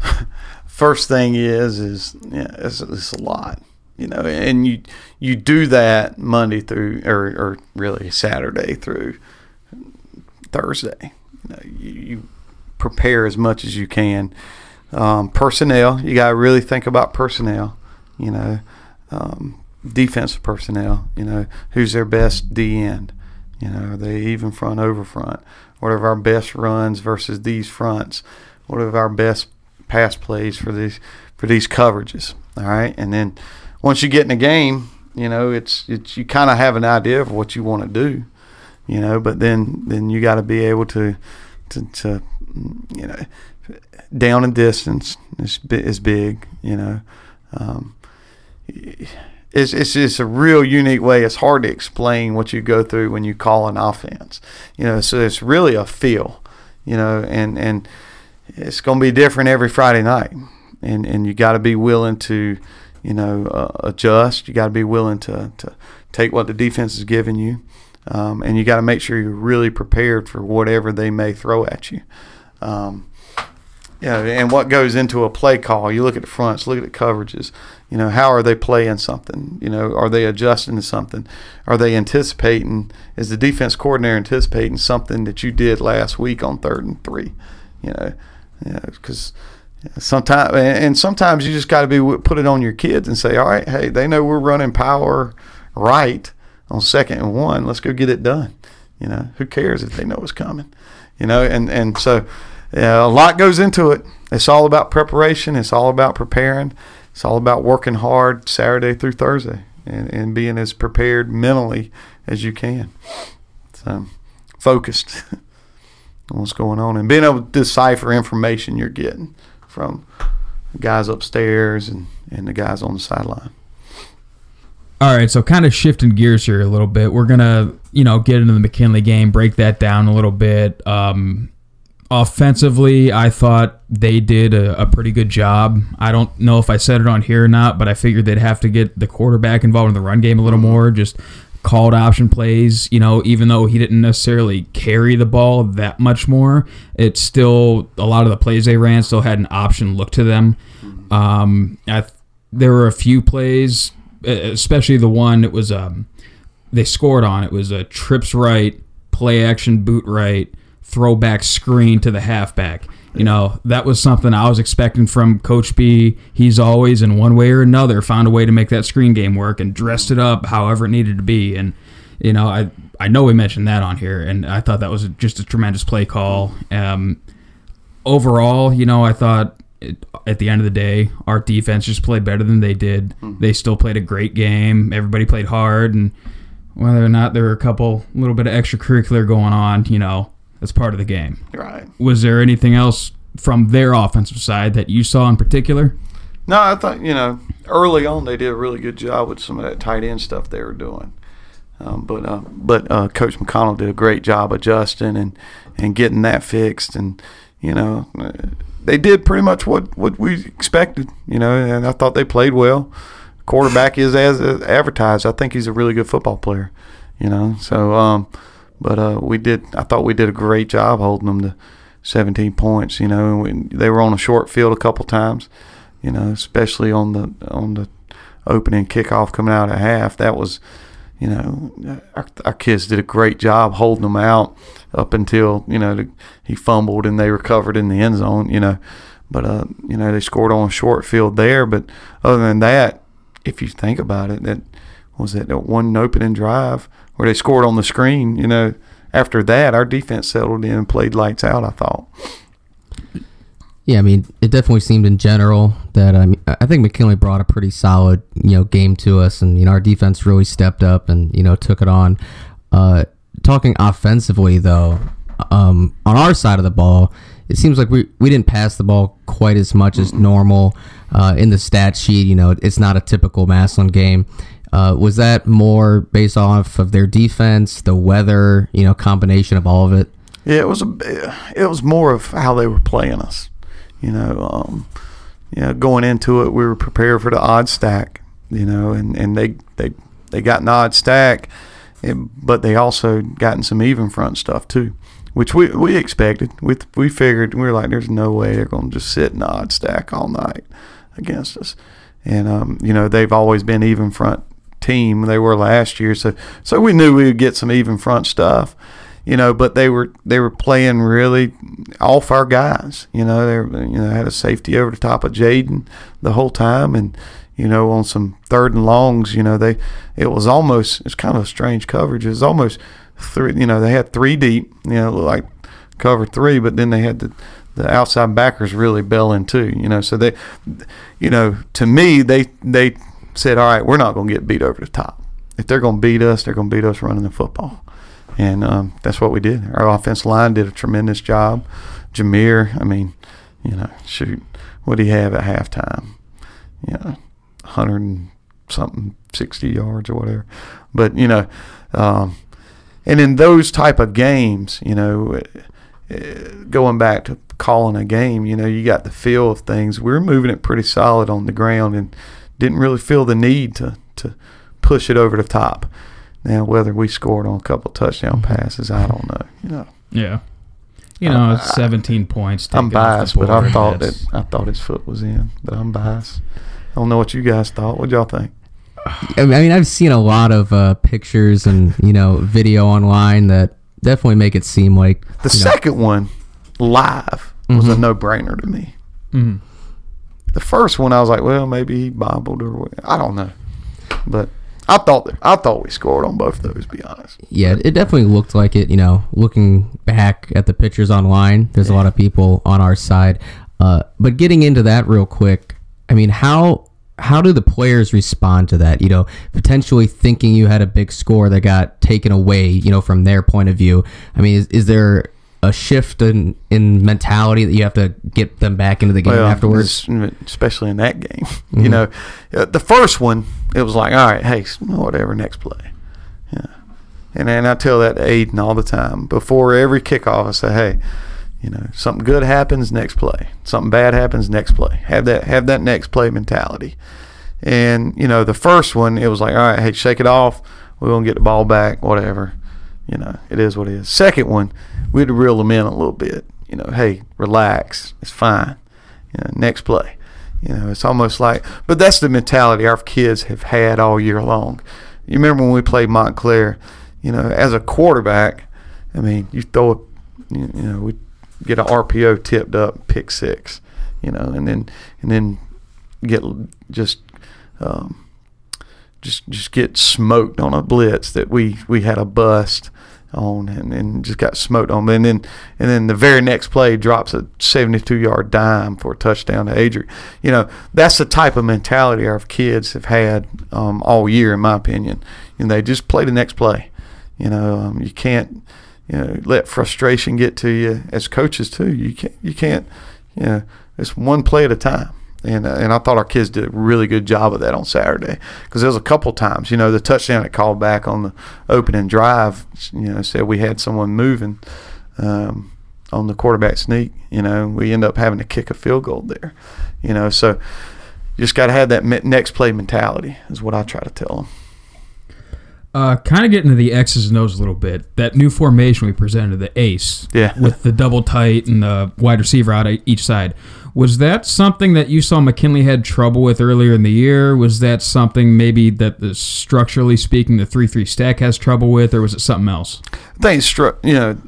first thing is is yeah, it's, it's a lot, you know, and you you do that Monday through or or really Saturday through Thursday. You know, you, you prepare as much as you can. Um, personnel, you got to really think about personnel. You know, um, defensive personnel. You know, who's their best D end? You know, are they even front over front? What are our best runs versus these fronts? What are our best pass plays for these for these coverages? All right, and then once you get in the game, you know, it's it's you kind of have an idea of what you want to do. You know, but then then you got to be able to to, to you know down and distance is is big. You know, um, it's it's just a real unique way. It's hard to explain what you go through when you call an offense. You know, so it's really a feel. You know, and and it's going to be different every Friday night, and and you got to be willing to, you know, uh, adjust. You got to be willing to to take what the defense is giving you. Um, and you got to make sure you're really prepared for whatever they may throw at you. Um, yeah, and what goes into a play call? You look at the fronts, look at the coverages. You know, how are they playing something? You know, are they adjusting to something? Are they anticipating? Is the defense coordinator anticipating something that you did last week on third and three? You know, because yeah, sometimes and sometimes you just got to be put it on your kids and say, all right, hey, they know we're running power right on second and one. Let's go get it done. You know, who cares if they know it's coming? You know, and and so yeah, a lot goes into it. It's all about preparation. It's all about preparing. It's all about working hard Saturday through Thursday and, and being as prepared mentally as you can. So focused on what's going on and being able to decipher information you're getting from guys upstairs and, and the guys on the sideline. All right, so kind of shifting gears here a little bit. We're gonna, you know, get into the McKinley game, break that down a little bit. Um, offensively, I thought they did a, a, pretty good job. I don't know if I said it on here or not, but I figured they'd have to get the quarterback involved in the run game a little more. Just called option plays. You know, even though he didn't necessarily carry the ball that much more, it's still a lot of the plays they ran still had an option look to them. Um, I, there were a few plays especially the one that was um, they scored on. It was a trips right, play action boot right, throwback screen to the halfback. You know, that was something I was expecting from Coach B. He's always, in one way or another, found a way to make that screen game work and dressed it up however it needed to be. And, you know, I I know we mentioned that on here, and I thought that was just a tremendous play call. Um, overall, you know, I thought it, at the end of the day, our defense just played better than they did. Mm-hmm. They still played a great game. Everybody played hard, and whether or not there were a couple little bit of extracurricular going on, you know, that's part of the game. Right. Was there anything else from their offensive side that you saw in particular? No, I thought you know early on they did a really good job with some of that tight end stuff they were doing. Um, but uh, but uh, Coach McConnell did a great job adjusting and and getting that fixed, and you know they did pretty much what, what we expected, you know, and I thought they played well. Quarterback is as advertised. I think he's a really good football player, you know. So, um, but uh, we did. I thought we did a great job holding them to 17 points. You know, we, they were on a short field a couple times, you know, especially on the on the opening kickoff coming out at half. That was, you know, our, our kids did a great job holding them out up until you know the, he fumbled and they recovered in the end zone. You know, but uh, you know they scored on a short field there. But other than that, if you think about it, that was it that one opening drive where they scored on the screen. You know, after that, our defense settled in and played lights out. I thought. Yeah, I mean, it definitely seemed in general that I mean, I think McKinley brought a pretty solid, you know, game to us, and you know, our defense really stepped up and you know took it on. Uh, talking offensively, though, um, on our side of the ball, it seems like we, we didn't pass the ball quite as much as normal uh, in the stat sheet. You know, it's not a typical Massillon game. Uh, was that more based off of their defense, the weather, you know, combination of all of it? Yeah, it was a, it was more of how they were playing us. You know, um, you know, going into it, we were prepared for the odd stack. You know, and, and they they they got an odd stack it, but they also gotten some even front stuff too, which we, we expected. We, we figured we were like, there's no way they're going to just sit in odd stack all night against us. And um, you know they've always been even front team. They were last year, so so we knew we would get some even front stuff. you know, but they were they were playing really off our guys. You know, they were, you know had a safety over the top of Jaden the whole time, and you know on some third and longs, you know they it was almost it's kind of a strange coverage. It was almost three. You know they had three deep. You know like cover three, but then they had the the outside backers really bailing too. You know, so they, you know, to me they they said, all right, we're not going to get beat over the top. If they're going to beat us, they're going to beat us running the football. And um, that's what we did. Our offense line did a tremendous job. Jameer, I mean, you know, shoot, what did he have at halftime? You know, 100 and something, 60 yards or whatever. But, you know, um, and in those type of games, you know, uh, going back to calling a game, you know, you got the feel of things. We were moving it pretty solid on the ground and didn't really feel the need to, to push it over the top. Now, whether we scored on a couple touchdown passes, I don't know. You know, Yeah. You know, it's 17 points. I'm taken off the biased, but I thought that I thought his foot was in, but I'm biased. I don't know what you guys thought. What y'all think? I mean, I've seen a lot of uh, pictures and you know video online that definitely make it seem like The you know, second one, live, was a Mhm. no-brainer to me. Mhm. The first one, I was like, well, maybe he bobbled or what. I don't know, but I thought that I thought we scored on both those. Be honest, Yeah, it definitely looked like it. You know, looking back at the pictures online, there's a lot of people on our side. Uh, but getting into that real quick, I mean, how how do the players respond to that? You know, potentially thinking you had a big score that got taken away. You know, from their point of view. I mean, is, is there a shift in in mentality that you have to get them back into the game afterwards? especially in that game. You know, Uh, the first one, it was like, all right, hey, whatever, next play. Yeah. And then I tell that to Aiden all the time. Before every kickoff, I say, hey, you know, something good happens, next play. Something bad happens, next play. Have that have that next play mentality. And, you know, the first one, it was like, all right, hey, shake it off. We're going to get the ball back, whatever. You know, it is what it is. Second one, we had to reel them in a little bit. You know, hey, relax. It's fine. You know, next play. You know, it's almost like, but that's the mentality our kids have had all year long. You remember when we played Montclair, you know, as a quarterback, I mean, you throw a, you know, we get an RPO tipped up, pick six, you know, and then, and then get just, um, just, just get smoked on a blitz that we, we had a bust on and, and just got smoked on. And then and then the very next play drops a 72 yard dime for a touchdown to Adrian. You know, that's the type of mentality our kids have had um, all year, in my opinion. And they just play the next play. You know, um, you can't you know let frustration get to you as coaches too. You can't you can't you know it's one play at a time. And, uh, and I thought our kids did a really good job of that on Saturday because there was a couple times, you know, the touchdown that called back on the opening drive, you know, said we had someone moving um, on the quarterback sneak. You know, we end up having to kick a field goal there. You know, so you just got to have that next play mentality is what I try to tell them. Uh, kind of getting to the X's and O's a little bit. That new formation we presented, the ace, Yeah. with the double tight and the wide receiver out each side. Was that something that you saw McKinley had trouble with earlier in the year? Was that something maybe that the structurally speaking the three three stack has trouble with, or was it something else? Think stru- you know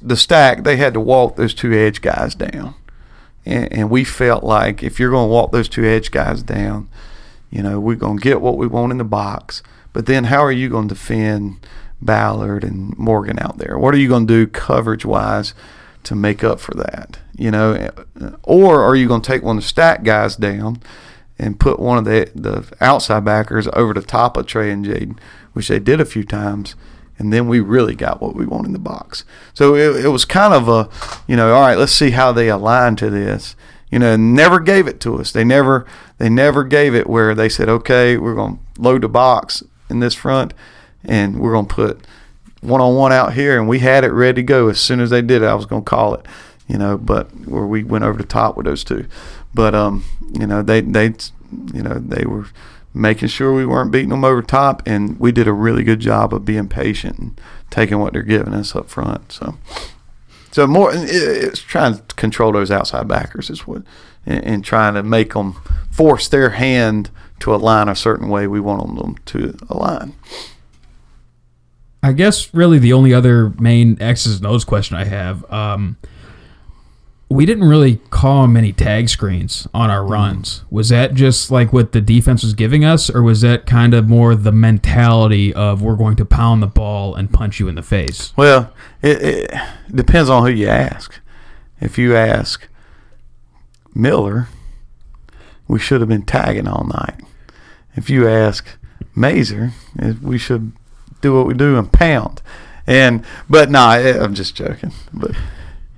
the stack they had to walk those two edge guys down, and, and we felt like if you're going to walk those two edge guys down, you know we're going to get what we want in the box. But then how are you going to defend Ballard and Morgan out there? What are you going to do coverage wise to make up for that? You know, or are you going to take one of the stack guys down? and put one of the the outside backers over the top of Trey and Jaden, which they did a few times, and then we really got what we want in the box. So it, it was kind of a, you know, all right, let's see how they align to this. You know, never gave it to us. They never they never gave it where they said, okay, we're going to load the box in this front, and we're going to put one on one out here, and we had it ready to go as soon as they did it. I was going to call it, you know, but where we went over the top with those two, but um, you know, they they, you know, they were making sure we weren't beating them over top, and we did a really good job of being patient and taking what they're giving us up front. So, so more it- it's trying to control those outside backers is what, and, and trying to make them force their hand to align a certain way we want them to align. I guess really the only other main X's and O's question I have, um, we didn't really call many tag screens on our runs. Was that just like what the defense was giving us, or was that kind of more the mentality of we're going to pound the ball and punch you in the face? Well, it, it depends on who you ask. If you ask Miller, we should have been tagging all night. If you ask Mazer, eh, we should do what we do and pound. And but no, nah, I'm just joking. But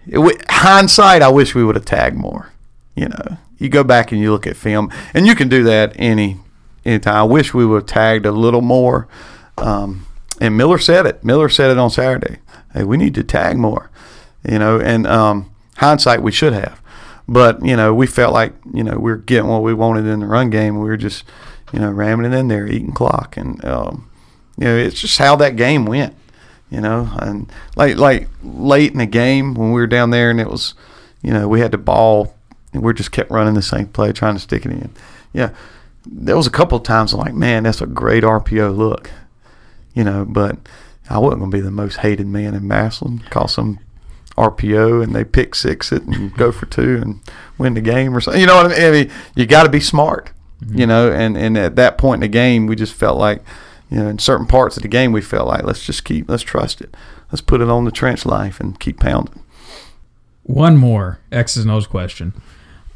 it, hindsight, I wish we would have tagged more. You know, you go back and you look at film, and you can do that any anytime. I wish we would have tagged a little more. Um, and Miller said it. Miller said it on Saturday. Hey, we need to tag more. You know, and um, hindsight, we should have. But you know, we felt like you know we are getting what we wanted in the run game. We were just you know ramming it in there, eating clock, and um, you know it's just how that game went. You know, and like like late in the game when we were down there, and it was you know we had the ball, and we just kept running the same play, trying to stick it in. Yeah, there was a couple of times I'm like, man, that's a great RPO look. You know, but I wasn't going to be the most hated man in Massillon. Call some RPO and they pick six it and go for two and win the game or something. You know what I mean? I mean you got to be smart, mm-hmm. you know. And and at that point in the game, we just felt like, you know, in certain parts of the game, we felt like let's just keep, let's trust it, let's put it on the trench life and keep pounding. One more X's and O's question.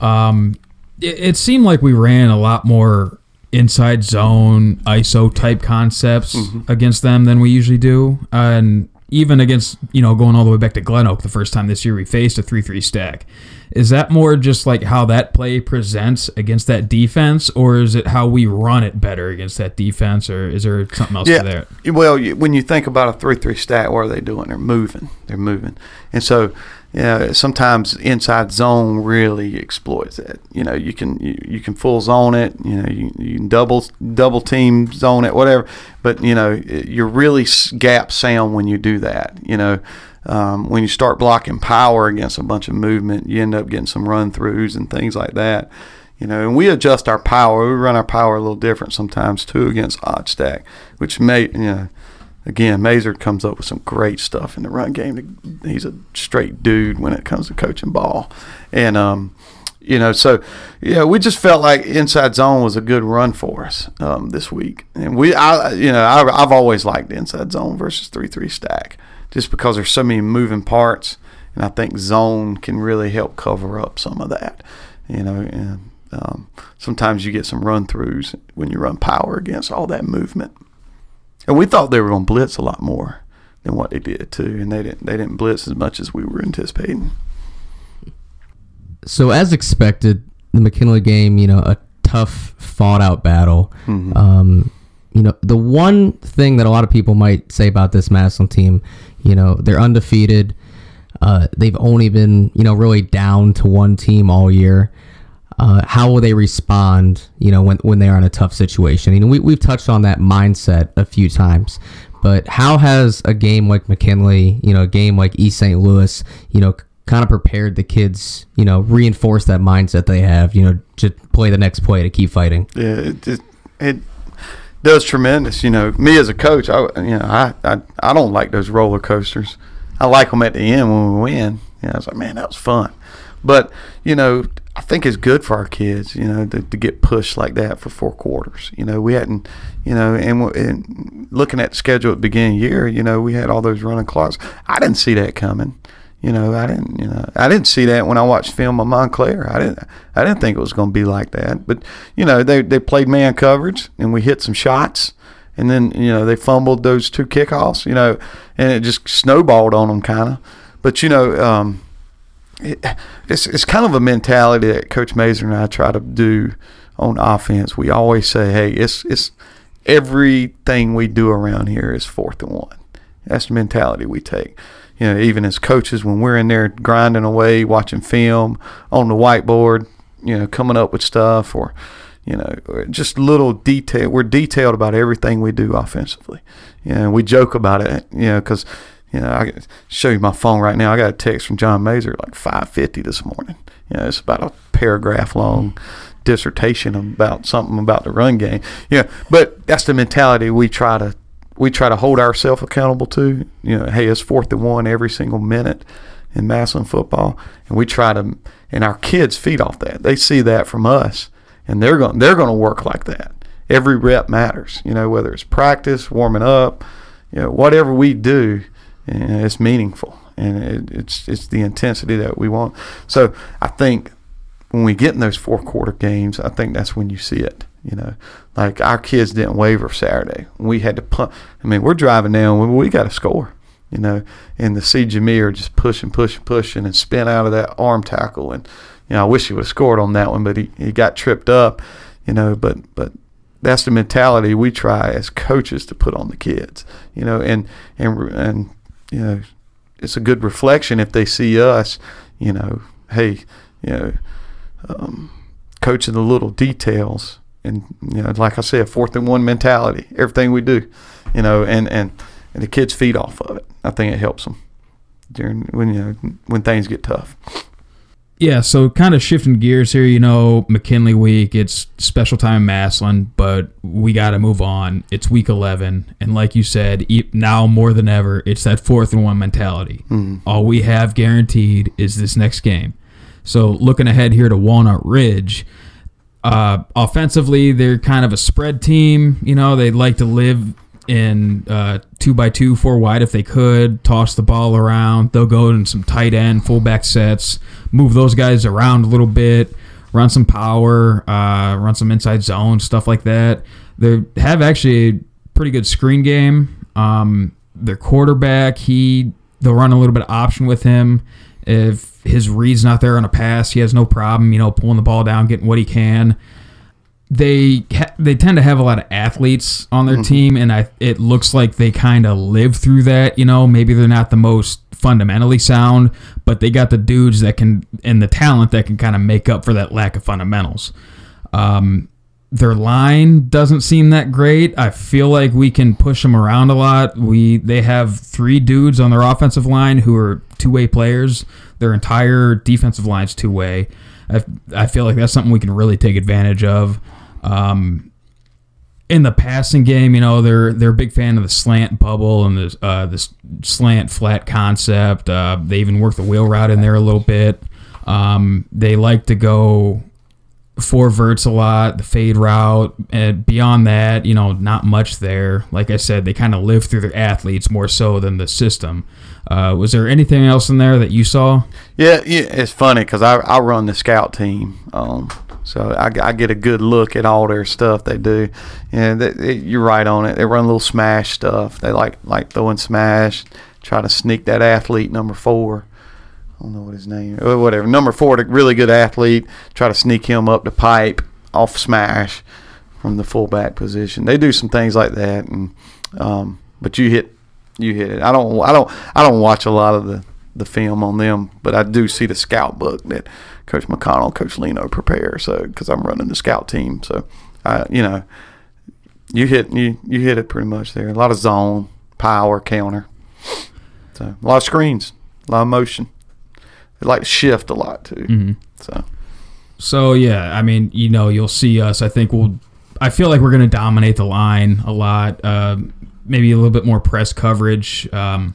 Um, it, it seemed like we ran a lot more inside zone ISO type concepts mm-hmm. against them than we usually do, and even against you know going all the way back to Glen Oak the first time this year we faced a three three stack. Is that more just like how that play presents against that defense, or is it how we run it better against that defense, or is there something else yeah, there? Well, when you think about a three three stack, what are they doing? They're moving. They're moving, and so you know, sometimes inside zone really exploits that. You know, you can you, you can full zone it. You know, you, you can double double team zone it, whatever. But you know, you're really gap sound when you do that. You know, um, when you start blocking power against a bunch of movement, you end up getting some run throughs and things like that. You know, and we adjust our power. We run our power a little different sometimes too against odd stack, which may you know again, Mazer comes up with some great stuff in the run game. He's a straight dude when it comes to coaching ball, and um, you know, so yeah, we just felt like inside zone was a good run for us um, this week, and we, I, you know, I, have always liked inside zone versus three three stack, just because there's so many moving parts, and I think zone can really help cover up some of that, you know, and um, sometimes you get some run throughs when you run power against all that movement. And we thought they were going to blitz a lot more than what they did too, and they didn't. They didn't blitz as much as we were anticipating. So, as expected, the McKinley game, you know, a tough, fought-out battle. Mm-hmm. Um, you know, the one thing that a lot of people might say about this Massillon team, you know, they're undefeated. Uh, they've only been, you know, really down to one team all year uh, how will they respond, you know, when, when they are in a tough situation? You know, we, we've touched on that mindset a few times, but how has a game like McKinley, you know, a game like East St. Louis, you know, kind of prepared the kids, you know, reinforce that mindset they have, you know, to play the next play to keep fighting? Yeah, it, it, it does tremendous. You know, me as a coach, I, you know, I, I, I don't like those roller coasters. I like them at the end when we win. You know, I was like, man, that was fun. But you know, I think it's good for our kids, you know, to, to get pushed like that for four quarters. You know, we hadn't, you know, and, and looking at the schedule at the beginning of the year, you know, we had all those running clocks. I didn't see that coming. You know, I didn't, you know, I didn't see that when I watched film of Montclair. I didn't, I didn't think it was going to be like that. But you know, they they played man coverage and we hit some shots, and then you know they fumbled those two kickoffs. You know, and it just snowballed on them kind of. But you know. Um, it's it's kind of a mentality that Coach Mazer and I try to do on offense. We always say, "Hey, it's it's everything we do around here is fourth and one." That's the mentality we take. You know, even as coaches, when we're in there grinding away, watching film on the whiteboard, you know, coming up with stuff or you know, just little detail. We're detailed about everything we do offensively. You know, we joke about it, you know, because you know, I can show you my phone right now. I got a text from John Mazer like 5:50 this morning. You know, it's about a paragraph long dissertation about something about the run game. Yeah, but that's the mentality we try to we try to hold ourselves accountable to. You know, hey, it's fourth and one every single minute in Massillon football, and we try to, and our kids feed off that. They see that from us, and they're going they're going to work like that. Every rep matters. You know, whether it's practice, warming up, you know, whatever we do, and it's meaningful, and it, it's it's the intensity that we want. So I think when we get in those four quarter games, I think that's when you see it. You know, like our kids didn't waver Saturday. We had to punt. I mean, we're driving down. We we got to score. You know, and the see Jameer just pushing, pushing, pushing, and spin out of that arm tackle, and you know, I wish he would have scored on that one, but he, he got tripped up. You know, but but that's the mentality we try as coaches to put on the kids. You know, and and and you know, it's a good reflection if they see us. You know, hey, you know, um, coaching the little details and you know, like I said, fourth and one mentality. Everything we do, you know, and and and the kids feed off of it. I think it helps them during when you know when things get tough. Yeah, so kind of shifting gears here, you know, McKinley week, it's special time Massillon, but we got to move on. It's week 11, and like you said, now more than ever, it's that fourth and one mentality. Mm-hmm. All we have guaranteed is this next game. So looking ahead here to Walnut Ridge, uh, offensively, they're kind of a spread team. You know, they like to live in uh, two by two, four wide if they could, toss the ball around. They'll go in some tight end, fullback sets, move those guys around a little bit, run some power, uh, run some inside zone, stuff like that. They have actually a pretty good screen game. Um, their quarterback, he they'll run a little bit of option with him. If his read's not there on a pass, he has no problem, you know, pulling the ball down, getting what he can. They ha- they tend to have a lot of athletes on their mm-hmm. team, and I it looks like they kind of live through that. You know, maybe they're not the most fundamentally sound, but they got the dudes that can and the talent that can kind of make up for that lack of fundamentals. Um, their line doesn't seem that great. I feel like we can push them around a lot. We they have three dudes on their offensive line who are two way players. Their entire defensive line's two way. I, I feel like that's something we can really take advantage of. Um, in the passing game, you know, they're they're a big fan of the slant bubble and the uh, this slant flat concept. Uh, they even work the wheel route in there a little bit. Um, they like to go four verts a lot, the fade route, and beyond that, you know, not much there. Like I said, they kind of live through their athletes more so than the system. Uh, was there anything else in there that you saw? Yeah, yeah it's funny because I, I run the scout team, um, so I, I, get a good look at all their stuff they do. And they, they, you're right on it. They run a little smash stuff. They like like throwing smash, try to sneak that athlete number four I don't know what his name, or whatever. Number four, a really good athlete. Try to sneak him up the pipe off smash from the fullback position. They do some things like that, and um, but you hit you hit it. I don't I don't I don't watch a lot of the the film on them, but I do see the scout book that Coach McConnell, Coach Leno prepare. So because I'm running the scout team, so I you know you hit you you hit it pretty much there. A lot of zone, power, counter. So a lot of screens, a lot of motion they like to shift a lot too. Mm-hmm. So, so yeah, I mean, you know, you'll see us. I think we'll. I feel like we're going to dominate the line a lot. Uh, maybe a little bit more press coverage, um,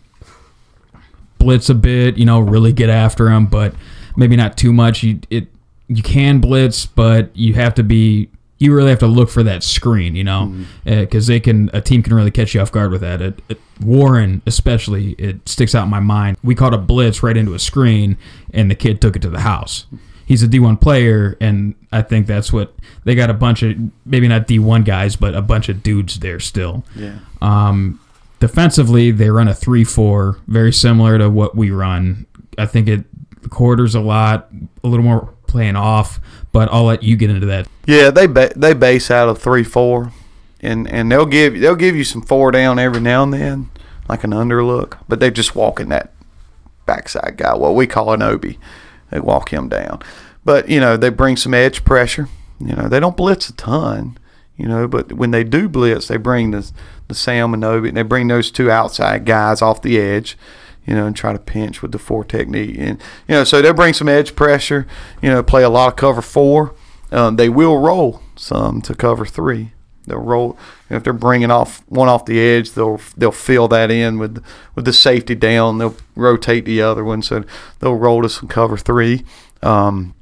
blitz a bit. You know, really get after them, but maybe not too much. You it you can blitz, but you have to be you really have to look for that screen, you know, because mm-hmm. uh, they can a team can really catch you off guard with that. It, it, Warren, especially, it sticks out in my mind. We caught a blitz right into a screen, and the kid took it to the house. He's a D1 player, and I think that's what they got a bunch of maybe not D1 guys, but a bunch of dudes there still. Yeah. Um, defensively, they run a three-four, very similar to what we run. I think it quarters a lot, a little more playing off, but I'll let you get into that. Yeah, they ba- they base out of three four, and and they'll give they'll give you some four down every now and then, like an underlook, but they just walk in that backside guy, what we call an Obi. They walk him down, but you know they bring some edge pressure. You know they don't blitz a ton. You know, but when they do blitz, they bring the the Sam and Obi, and they bring those two outside guys off the edge you know, and try to pinch with the four technique. And, you know, so they'll bring some edge pressure, you know, play a lot of cover four. Um, they will roll some to cover three, they'll roll if they're bringing off one off the edge. They'll they'll fill that in with with the safety down. They'll rotate the other one, so they'll roll to some cover three. Um,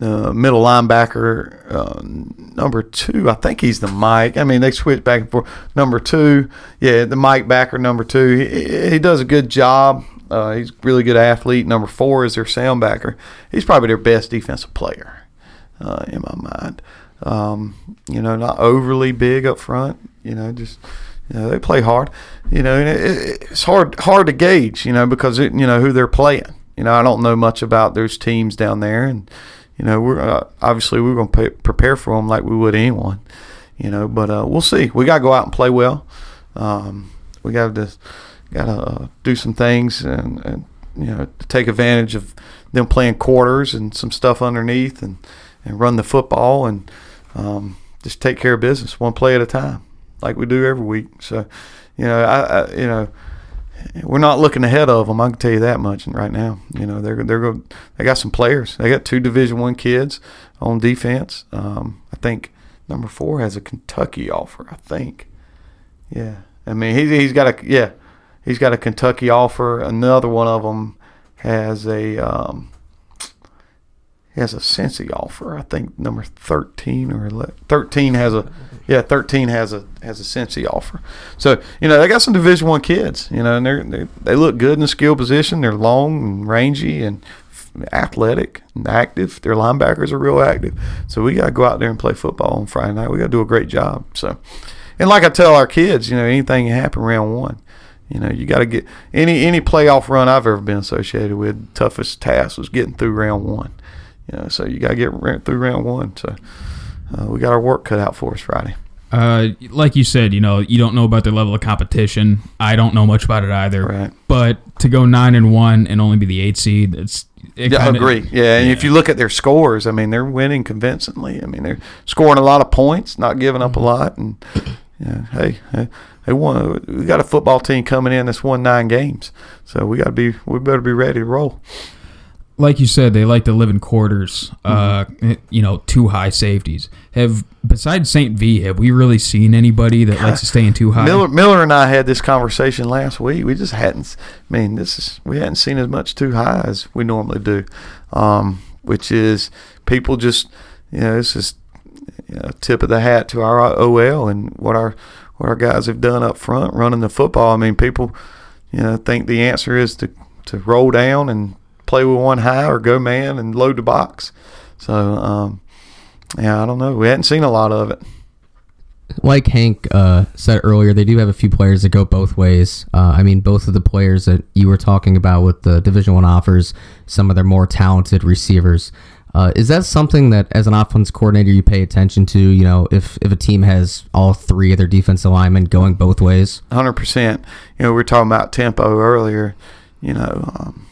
the middle linebacker, uh, number two, I think he's the Mike. I mean, they switch back and forth. Number two, yeah, the Mike backer, number two. He, he does a good job. Uh, he's a really good athlete. Number four is their sound backer. He's probably their best defensive player, uh, in my mind. Um, you know, not overly big up front. You know, just you know they play hard. You know, and it, it's hard hard to gauge. You know, because it, you know who they're playing. You know, I don't know much about those teams down there, and you know, we're uh, obviously we're going to prepare for them like we would anyone. You know, but uh, we'll see. We got to go out and play well. Um, we got to got to uh, do some things and, and you know take advantage of them playing quarters and some stuff underneath and and run the football and um, just take care of business one play at a time like we do every week. So, you know, I, I you know we're not looking ahead of them. I can tell you that much right now. You know, they're they're go, they got some players. They got two Division One kids on defense. Um, I think number four has a Kentucky offer. I think. Yeah, I mean he's he's got a yeah, he's got a Kentucky offer. Another one of them has a um, has a Cincy offer. I think number thirteen or 11, thirteen has a yeah thirteen has a has a Cincy offer. So you know they got some Division One kids. You know and they're, they they look good in the skill position. They're long and rangy and athletic and active. Their linebackers are real active. So we got to go out there and play football on Friday night. We got to do a great job. So and like I tell our kids, you know anything can happen round one. You know, you got to get any any playoff run I've ever been associated with. Toughest task was getting through round one. You know, so you got to get through round one. So uh, we got our work cut out for us Friday. Uh, like you said, you know, you don't know about their level of competition. I don't know much about it either. Right. But to go nine and one and only be the eight seed, it's it yeah, kinda, I agree. Yeah, and if you look at their scores, I mean, they're winning convincingly. I mean, they're scoring a lot of points, not giving up a lot, and yeah, hey, they won. We got a football team coming in that's won nine games, so we got to be we better be ready to roll like you said, they like to live in quarters. Uh, mm-hmm. Uh, you know, two high safeties. Have besides Saint V, have we really seen anybody that likes to stay in two high? Miller, Miller and I had this conversation last week. We just hadn't. I mean, this is we hadn't seen as much two high as we normally do, um, which is people just you know this is you know, tip of the hat to our OL and what our what our guys have done up front running the football. I mean, people you know think the answer is to to roll down and play with one high or go man and load the box. So, um, yeah, I don't know. We hadn't seen a lot of it. Like Hank uh, said earlier, they do have a few players that go both ways. Uh, I mean, both of the players that you were talking about with the Division One offers, some of their more talented receivers. Uh, is that something that, as an offense coordinator, you pay attention to? You know, if if a team has all three of their defensive linemen going both ways, hundred percent. You know, we were talking about tempo earlier. You know, um,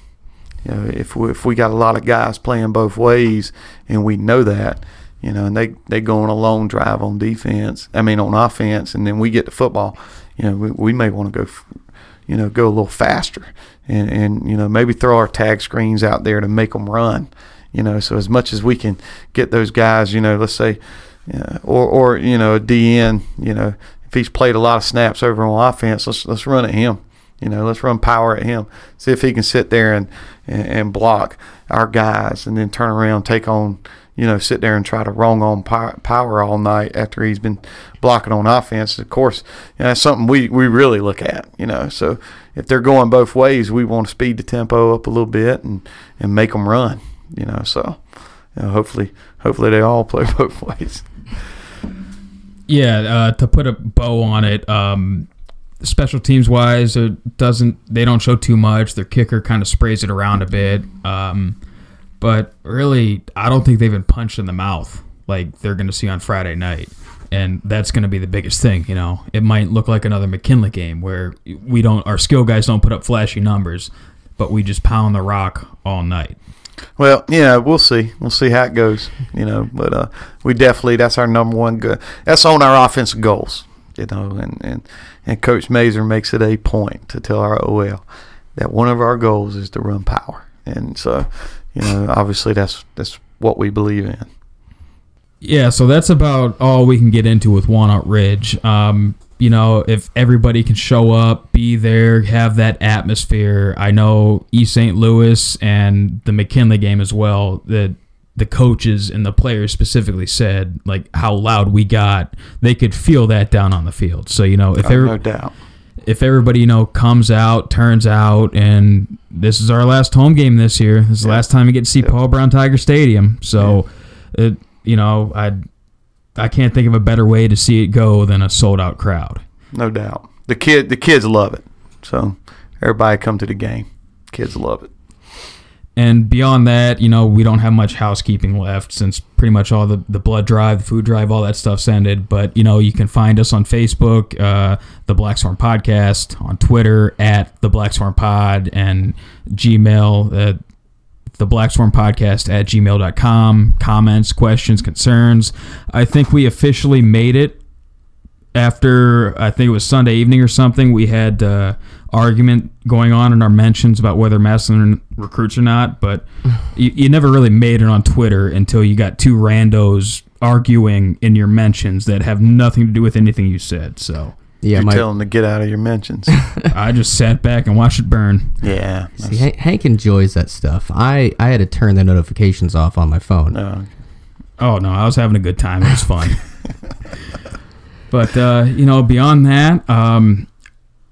you know, if we, if we got a lot of guys playing both ways and we know that, you know, and they they go on a long drive on defense, I mean on offense, and then we get to football, you know, we, we may want to go, you know, go a little faster, and and you know maybe throw our tag screens out there to make them run, you know, so as much as we can get those guys, you know, let's say, uh, or or you know a DN, you know, if he's played a lot of snaps over on offense, let's let's run at him you know, let's run power at him. See if he can sit there and, and, and block our guys and then turn around, take on, you know, sit there and try to wrong on power all night after he's been blocking on offense. Of course, you know, that's something we, we really look at, you know. So if they're going both ways, we want to speed the tempo up a little bit and, and make them run, you know. So you know, hopefully, hopefully they all play both ways. Yeah, uh, to put a bow on it, um, special teams wise, it doesn't they don't show too much. Their kicker kind of sprays it around a bit, um, but really, I don't think they've been punched in the mouth like they're going to see on Friday night. And that's going to be the biggest thing, you know. It might look like another McKinley game where we don't, our skill guys don't put up flashy numbers, but we just pound the rock all night. Well, yeah, we'll see. We'll see how it goes, you know. But uh, we definitely that's our number one good. That's on our offensive goals you know, and, and, and Coach Mazer makes it a point to tell our OL that one of our goals is to run power. And so, you know, obviously that's that's what we believe in. Yeah, so that's about all we can get into with Walnut Ridge. Um, you know, if everybody can show up, be there, have that atmosphere. I know East St. Louis and the McKinley game as well. That the coaches and the players specifically said like how loud we got. They could feel that down on the field. So you know, if Oh, every, no doubt. if everybody you know comes out, turns out, and this is our last home game this year. This is the last time we get to see Paul Brown Tiger Stadium. So, it, you know, I I can't think of a better way to see it go than a sold out crowd. No doubt. The kid, the kids love it. So everybody come to the game. Kids love it. And beyond that, you know, we don't have much housekeeping left since pretty much all the, the blood drive, the food drive, all that stuff's ended. But, you know, you can find us on Facebook, uh, the Black Swarm Podcast, on Twitter at the Black Swarm Pod, and Gmail, uh, the Black Swarm Podcast at gmail.com. Comments, questions, concerns. I think we officially made it after I think it was Sunday evening or something, we had uh, argument going on in our mentions about whether Massillon recruits or not. But you, you never really made it on Twitter until you got two randos arguing in your mentions that have nothing to do with anything you said. So Yeah, you my tell them to get out of your mentions. I just sat back and watched it burn. yeah. see, Hank, Hank enjoys that stuff. I I had to turn the notifications off on my phone. No. Oh no, I was having a good time. It was fun. but uh, you know, beyond that, um,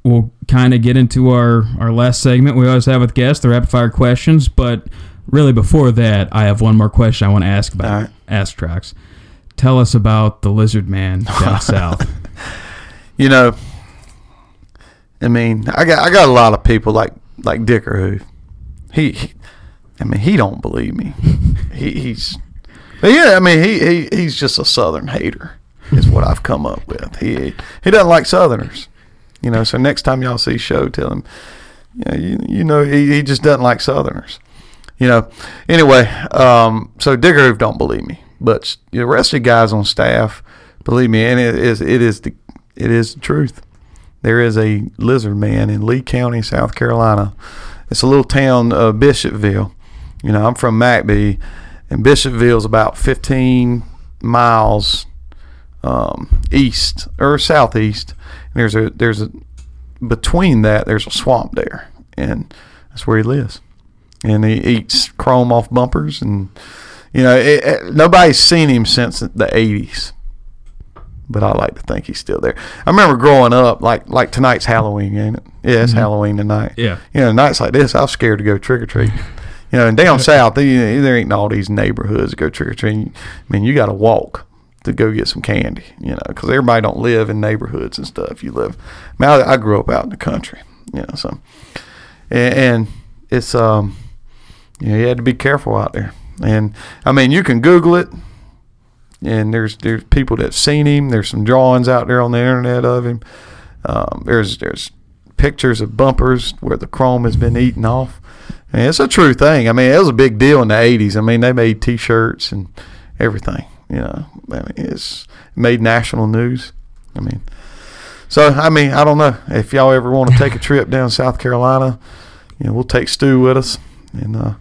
we'll kind of get into our our last segment we always have with guests, the rapid fire questions. But really, before that, I have one more question I want to ask about right. Astrox. Tell us about the Lizard Man down south. You know, I mean, I got I got a lot of people like like Dicker who he, he I mean, he don't believe me. he, he's but yeah, I mean, he, he he's just a Southern hater. Is what I've come up with. He he doesn't like Southerners. You know, so next time y'all see show, tell him, you know, you, you know he, he just doesn't like Southerners. You know. Anyway, um, so Dickerhoof don't believe me, but the rest of the guys on staff believe me, and it is it is the it is the truth. There is a lizard man in Lee County, South Carolina. It's a little town, uh, Bishopville. You know, I'm from McBee, and Bishopville's about 15 miles um, east or southeast. There's a there's a between that there's a swamp there, and that's where he lives. And he eats chrome off bumpers, and you know it, it- nobody's seen him since the 80s. But I like to think he's still there. I remember growing up, like like tonight's Halloween, ain't it? Yeah, it's mm-hmm. Halloween tonight. Yeah. You know, nights like this, I was scared to go trick or treat. You know, and down south, there, there ain't all these neighborhoods to go trick or treating. I mean, you got to walk to go get some candy. You know, because everybody don't live in neighborhoods and stuff. You live. I, mean, I, I grew up out in the country. You know, so and, and it's um, you know, you had to be careful out there. And I mean, you can Google it, and there's there's people that've seen him. There's some drawings out there on the internet of him. Um, there's there's pictures of bumpers where the chrome has been eaten off. And it's a true thing. I mean, it was a big deal in the '80s. I mean, they made T-shirts and everything. You know, I mean, it's made national news. I mean, so I mean, I don't know if y'all ever want to take a trip down South Carolina. You know, we'll take Stu with us, and uh,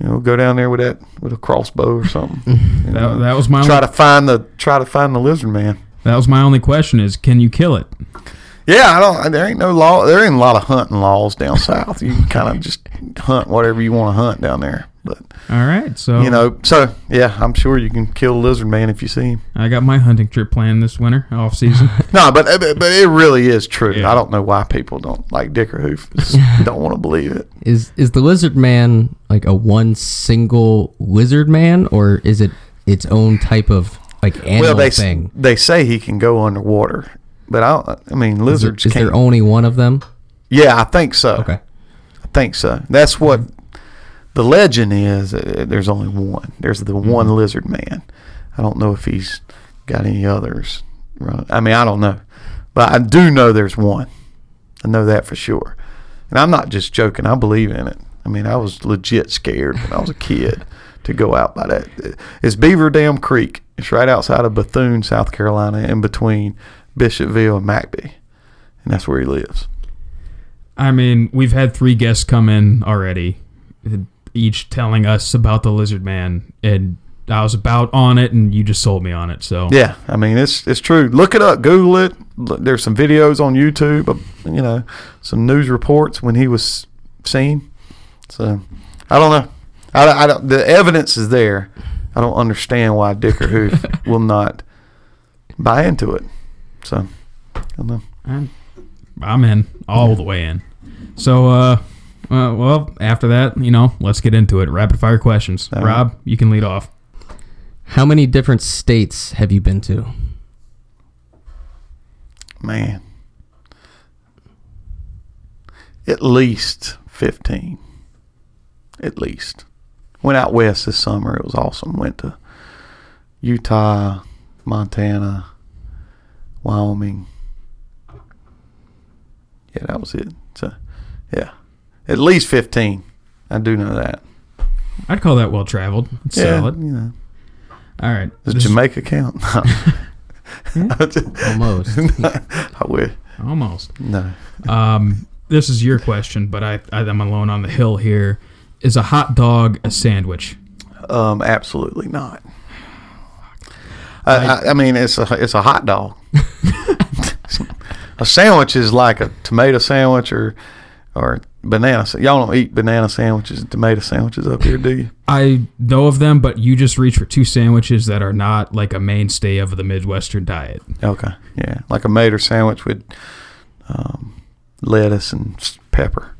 you know, we'll go down there with that with a crossbow or something. You That, know, that was my try only, to find the try to find the lizard man. that was my only question: is can you kill it? Yeah, I don't. There ain't no law. There ain't a lot of hunting laws down south. You can kind of just hunt whatever you want to hunt down there. But All right, so you know, so yeah, I'm sure you can kill a lizard man if you see him. I got my hunting trip planned this winter, off season. No, but uh, but but it really is true. Yeah. I don't know why people don't like Dickerhoof. Don't want to believe it. Is is the lizard man like a one single lizard man, or is it its own type of like animal well, they thing? they say he can go underwater, but I, I mean lizards. is there only one of them? yeah, I think so. Okay. I think so. That's what the legend is. Uh, there's only one. There's the one lizard man. I don't know if he's got any others. Right. I mean, I don't know, but I do know there's one. I know that for sure, and I'm not just joking. I believe in it. I mean, I was legit scared when I was a kid to go out by that. It's Beaver Dam Creek. It's right outside of Bethune, South Carolina, in between Bishopville and McBee, and that's where he lives. I mean, we've had three guests come in already, each telling us about the lizard man, and I was about on it, and you just sold me on it. So Yeah, I mean it's it's true. Look it up, Google it. There's some videos on YouTube. Of, you know, some news reports when he was seen. So I don't know. I, I don't, the evidence is there. I don't understand why Dickerhoof will not buy into it. So I don't know. I'm, I'm in all the way in. So, uh, uh, well, after that, you know, let's get into it. Rapid fire questions. All right. Rob, you can lead off. How many different states have you been to? Man, at least fifteen. At least. Went out west this summer. It was awesome. Went to Utah, Montana, Wyoming. Yeah, that was it. So, yeah, at least fifteen. I do know that. I'd call that well traveled. It's yeah, solid. you know. All right. Does This is- Jamaica count? Almost. I wish. almost. No. Um, this is your question, but I, I I'm alone on the hill here. Is a hot dog a sandwich? Um, absolutely not. I, I, I mean, it's a it's a hot dog. a sandwich is like a tomato sandwich or or banana. Y'all don't eat banana sandwiches and tomato sandwiches up here, do you? I know of them, but you just reach for two sandwiches that are not like a mainstay of the Midwestern diet. Okay, yeah, like a mater sandwich with um, lettuce and pepper.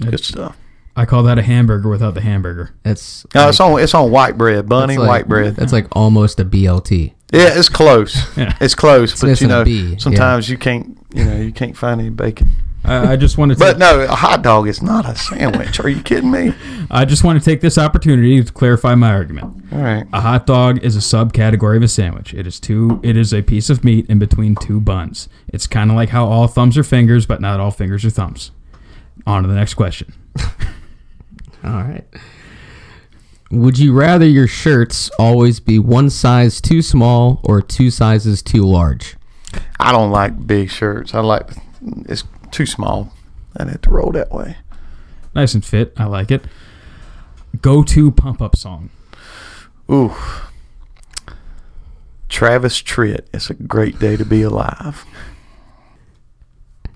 Good stuff. I call that a hamburger without the hamburger. That's No, it's on it's on white bread, bunny like- white bread. That's like almost a BLT. Yeah, it's close. Yeah. It's close, but you know, B, yeah. sometimes you can't, you know, you can't find any bacon. I, I just want to. But no, a hot dog is not a sandwich. Are you kidding me? I just want to take this opportunity to clarify my argument. All right. A hot dog is a subcategory of a sandwich. It is two. It is a piece of meat in between two buns. It's kind of like how all thumbs are fingers, but not all fingers are thumbs. On to the next question. All right. Would you rather your shirts always be one size too small or two sizes too large? I don't like big shirts. I like it's too small. I'd have to roll that way. Nice and fit. I like it. Go to pump up song. Ooh. Travis Tritt. It's a great day to be alive.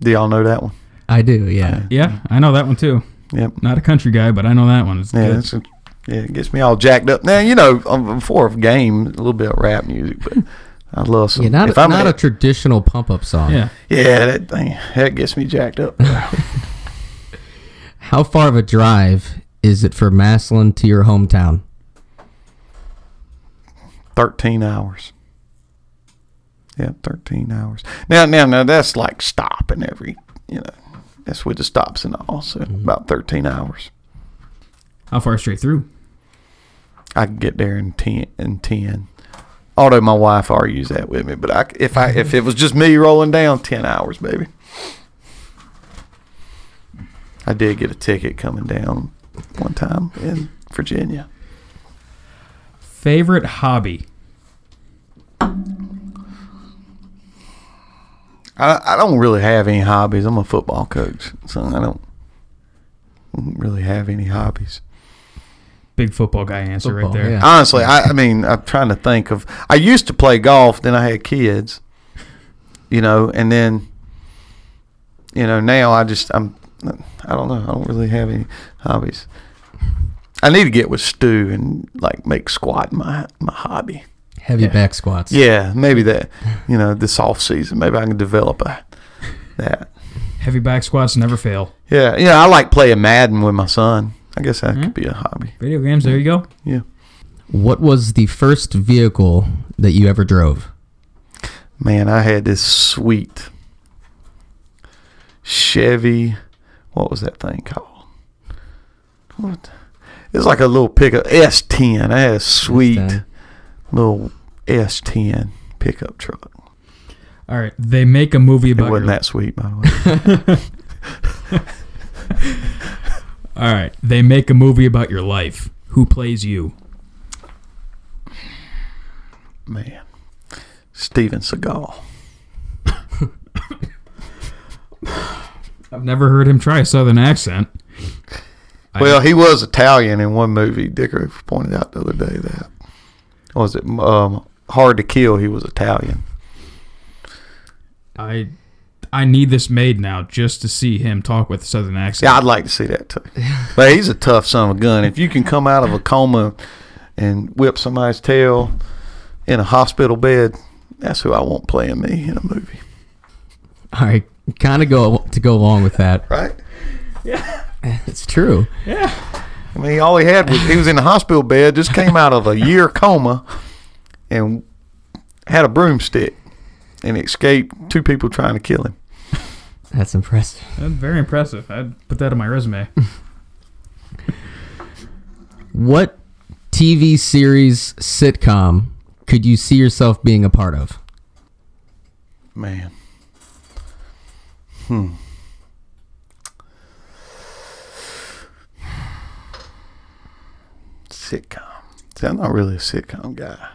Do y'all know that one? I do, yeah. Yeah, I know that one too. Yep. Not a country guy, but I know that one. It's Yeah, good. it's a, yeah, it gets me all jacked up. Now you know, um, before a game, a little bit of rap music, but I love some. Yeah, not, if I'm not a at- traditional pump up song. yeah. yeah, that thing that gets me jacked up. How far of a drive is it from Massillon to your hometown? Thirteen hours. Yeah, thirteen hours. Now, now, now, that's like stopping every, you know, that's with the stops and all. So mm-hmm. about thirteen hours. How far straight through? I can get there in ten. In ten. Although my wife argues that with me, but I, if I if it was just me rolling down, ten hours, baby. I did get a ticket coming down one time in Virginia. Favorite hobby? I, I don't really have any hobbies. I'm a football coach, so I don't really have any hobbies. Big football guy answer right there. yeah. Honestly, I, I mean, I'm trying to think of. I used to play golf, then I had kids, you know, and then, you know, now I just I'm, I don't know. I don't really have any hobbies. I need to get with Stu and like make squat my my hobby. Heavy Yeah. back squats. Yeah, maybe that. You know, this off season, maybe I can develop a that. Heavy back squats never fail. Yeah, yeah. I like playing Madden with my son. I guess that hmm? could be a hobby. Video games. There you go. Yeah. What was the first vehicle that you ever drove? Man, I had this sweet Chevy. What was that thing called? What? It's like a little pickup S10. I had a sweet S10. Little S10 pickup truck. All right. They make a movie It about. wasn't your- that sweet, by the way. All right. They make a movie about your life. Who plays you? Man, Steven Seagal. I've never heard him try a southern accent. I- Well, he was Italian in one movie. Dicker pointed out the other day that. Was it um, Hard to Kill? He was Italian. I I need this made now just to see him talk with a southern accent. Yeah, I'd like to see that too. But he's a tough son of a gun. If you can come out of a coma and whip somebody's tail in a hospital bed, that's who I want playing me in a movie. All right, kind of go to go along with that. Right? Yeah, it's true. I mean, all he had was he was in the hospital bed, just came out of a year coma, and had a broomstick, and escaped two people trying to kill him. That's impressive. That's very impressive. I'd put that on my resume. What TV series sitcom could you see yourself being a part of? Man. Hmm. Sitcom. See, I'm not really a sitcom guy.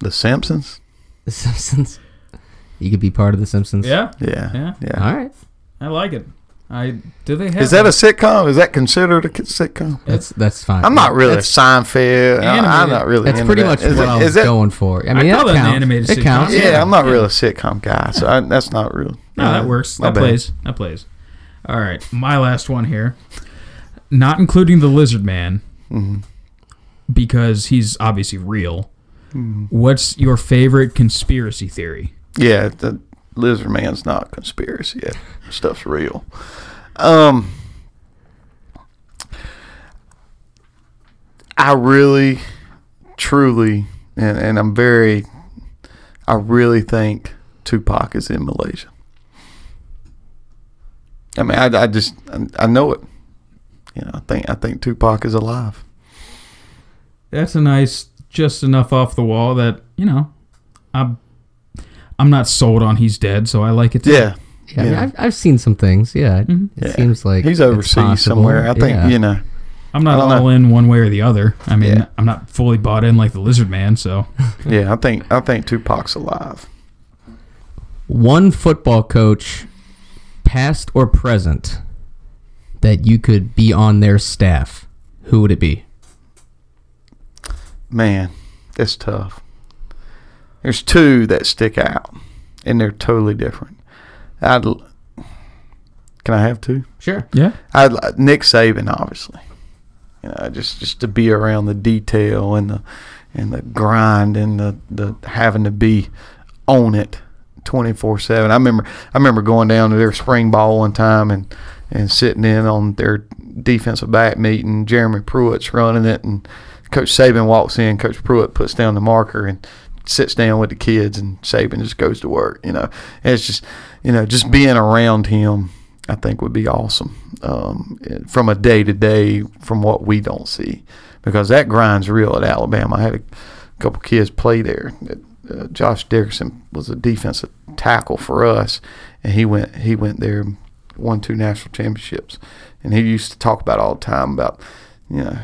The Simpsons? The Simpsons. You could be part of The Simpsons. Yeah, Yeah. Yeah. Yeah. All right. I like it. I do they have Is that a sitcom? Is that considered a sitcom? That's that's fine. I'm not really a That's, Seinfeld. I- I'm not really. that's into pretty that. much Is what it- I was is that- going for. I mean, call that that an counts. animated it sitcom. counts. Yeah, I'm not Yeah. really a sitcom guy, so I, that's not real. No, that works. That bad. plays. That plays. All right, my last one here, not including the Lizard Man, Mhm. because he's obviously real. Mm-hmm. What's your favorite conspiracy theory? Yeah, the lizard man's not conspiracy. That stuff's real. Um, I really, truly, and, and I'm very, I really think Tupac is in Malaysia. I mean, I, I just, I, I know it. You know, I think, I think Tupac is alive. That's a nice, just enough off the wall that you know, I'm, I'm not sold on he's dead, so I like it. Too. Yeah, Yeah, I mean, I've, I've seen some things. Yeah, it, mm-hmm. it Yeah. seems like he's overseas somewhere. I think Yeah. you know. I'm not don't all know. in one way or the other. I mean, Yeah. I'm not fully bought in like the Lizard Man, so Yeah, I think I think Tupac's alive. one football coach, past or present, that you could be on their staff. Who would it be? Man, that's tough. There's two that stick out, and they're totally different. I'd. l- Can I have two? Sure. yeah. I'd li- Nick Saban, obviously. You know, just just to be around the detail and the and the grind and the the having to be on it twenty four seven. I remember I remember going down to their spring ball one time and and sitting in on their defensive back meeting. Jeremy Pruitt's running it, and Coach Saban walks in. Coach Pruitt puts down the marker and sits down with the kids, and Saban just goes to work. You know, and it's just you know just being around him. I think would be awesome um, from a day to day from what we don't see because that grind's real at Alabama. I had a couple kids play there. Uh, Josh Dickerson was a defensive tackle for us, and he went he went there, won two national championships, and he used to talk about all the time about you know.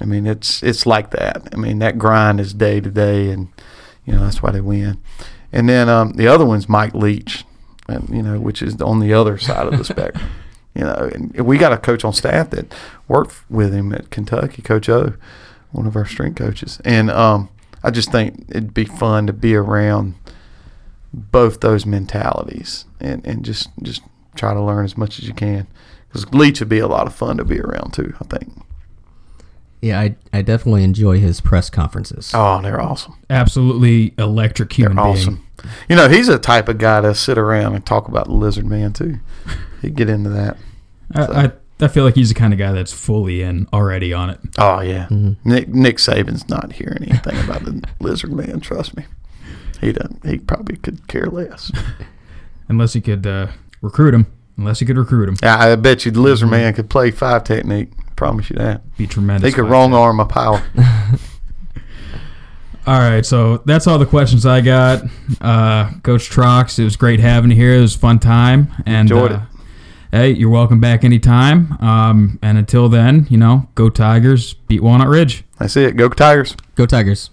I mean, it's it's like that. I mean, that grind is day to day, and you know that's why they win. And then um, the other one's Mike Leach, and, you know, which is on the other side of the spectrum. You know, and we got a coach on staff that worked with him at Kentucky, Coach O, one of our strength coaches. And um, I just think it'd be fun to be around both those mentalities and, and just just try to learn as much as you can. Because Leach would be a lot of fun to be around too. I think. Yeah, I, I definitely enjoy his press conferences. Oh, they're awesome. Absolutely electric human They're being. awesome. You know, he's a type of guy to sit around and talk about the Lizard Man too. He'd get into that. I, I I feel like he's the kind of guy that's fully in already on it. Oh yeah, Nick Nick Saban's not hearing anything about the Lizard Man. Trust me, he doesn't. He probably could care less. Unless he could uh, recruit him. Unless he could recruit him. I, I bet you the Lizard Man could play five technique. Promise you that. Be tremendous. He could wrong arm a power. All right, so that's all the questions I got. Uh, Coach Trox, it was great having you here. It was a fun time. And Enjoyed uh, it. Hey, you're welcome back anytime. Um, and until then, you know, go Tigers, beat Walnut Ridge. That's it. Go Tigers. Go Tigers.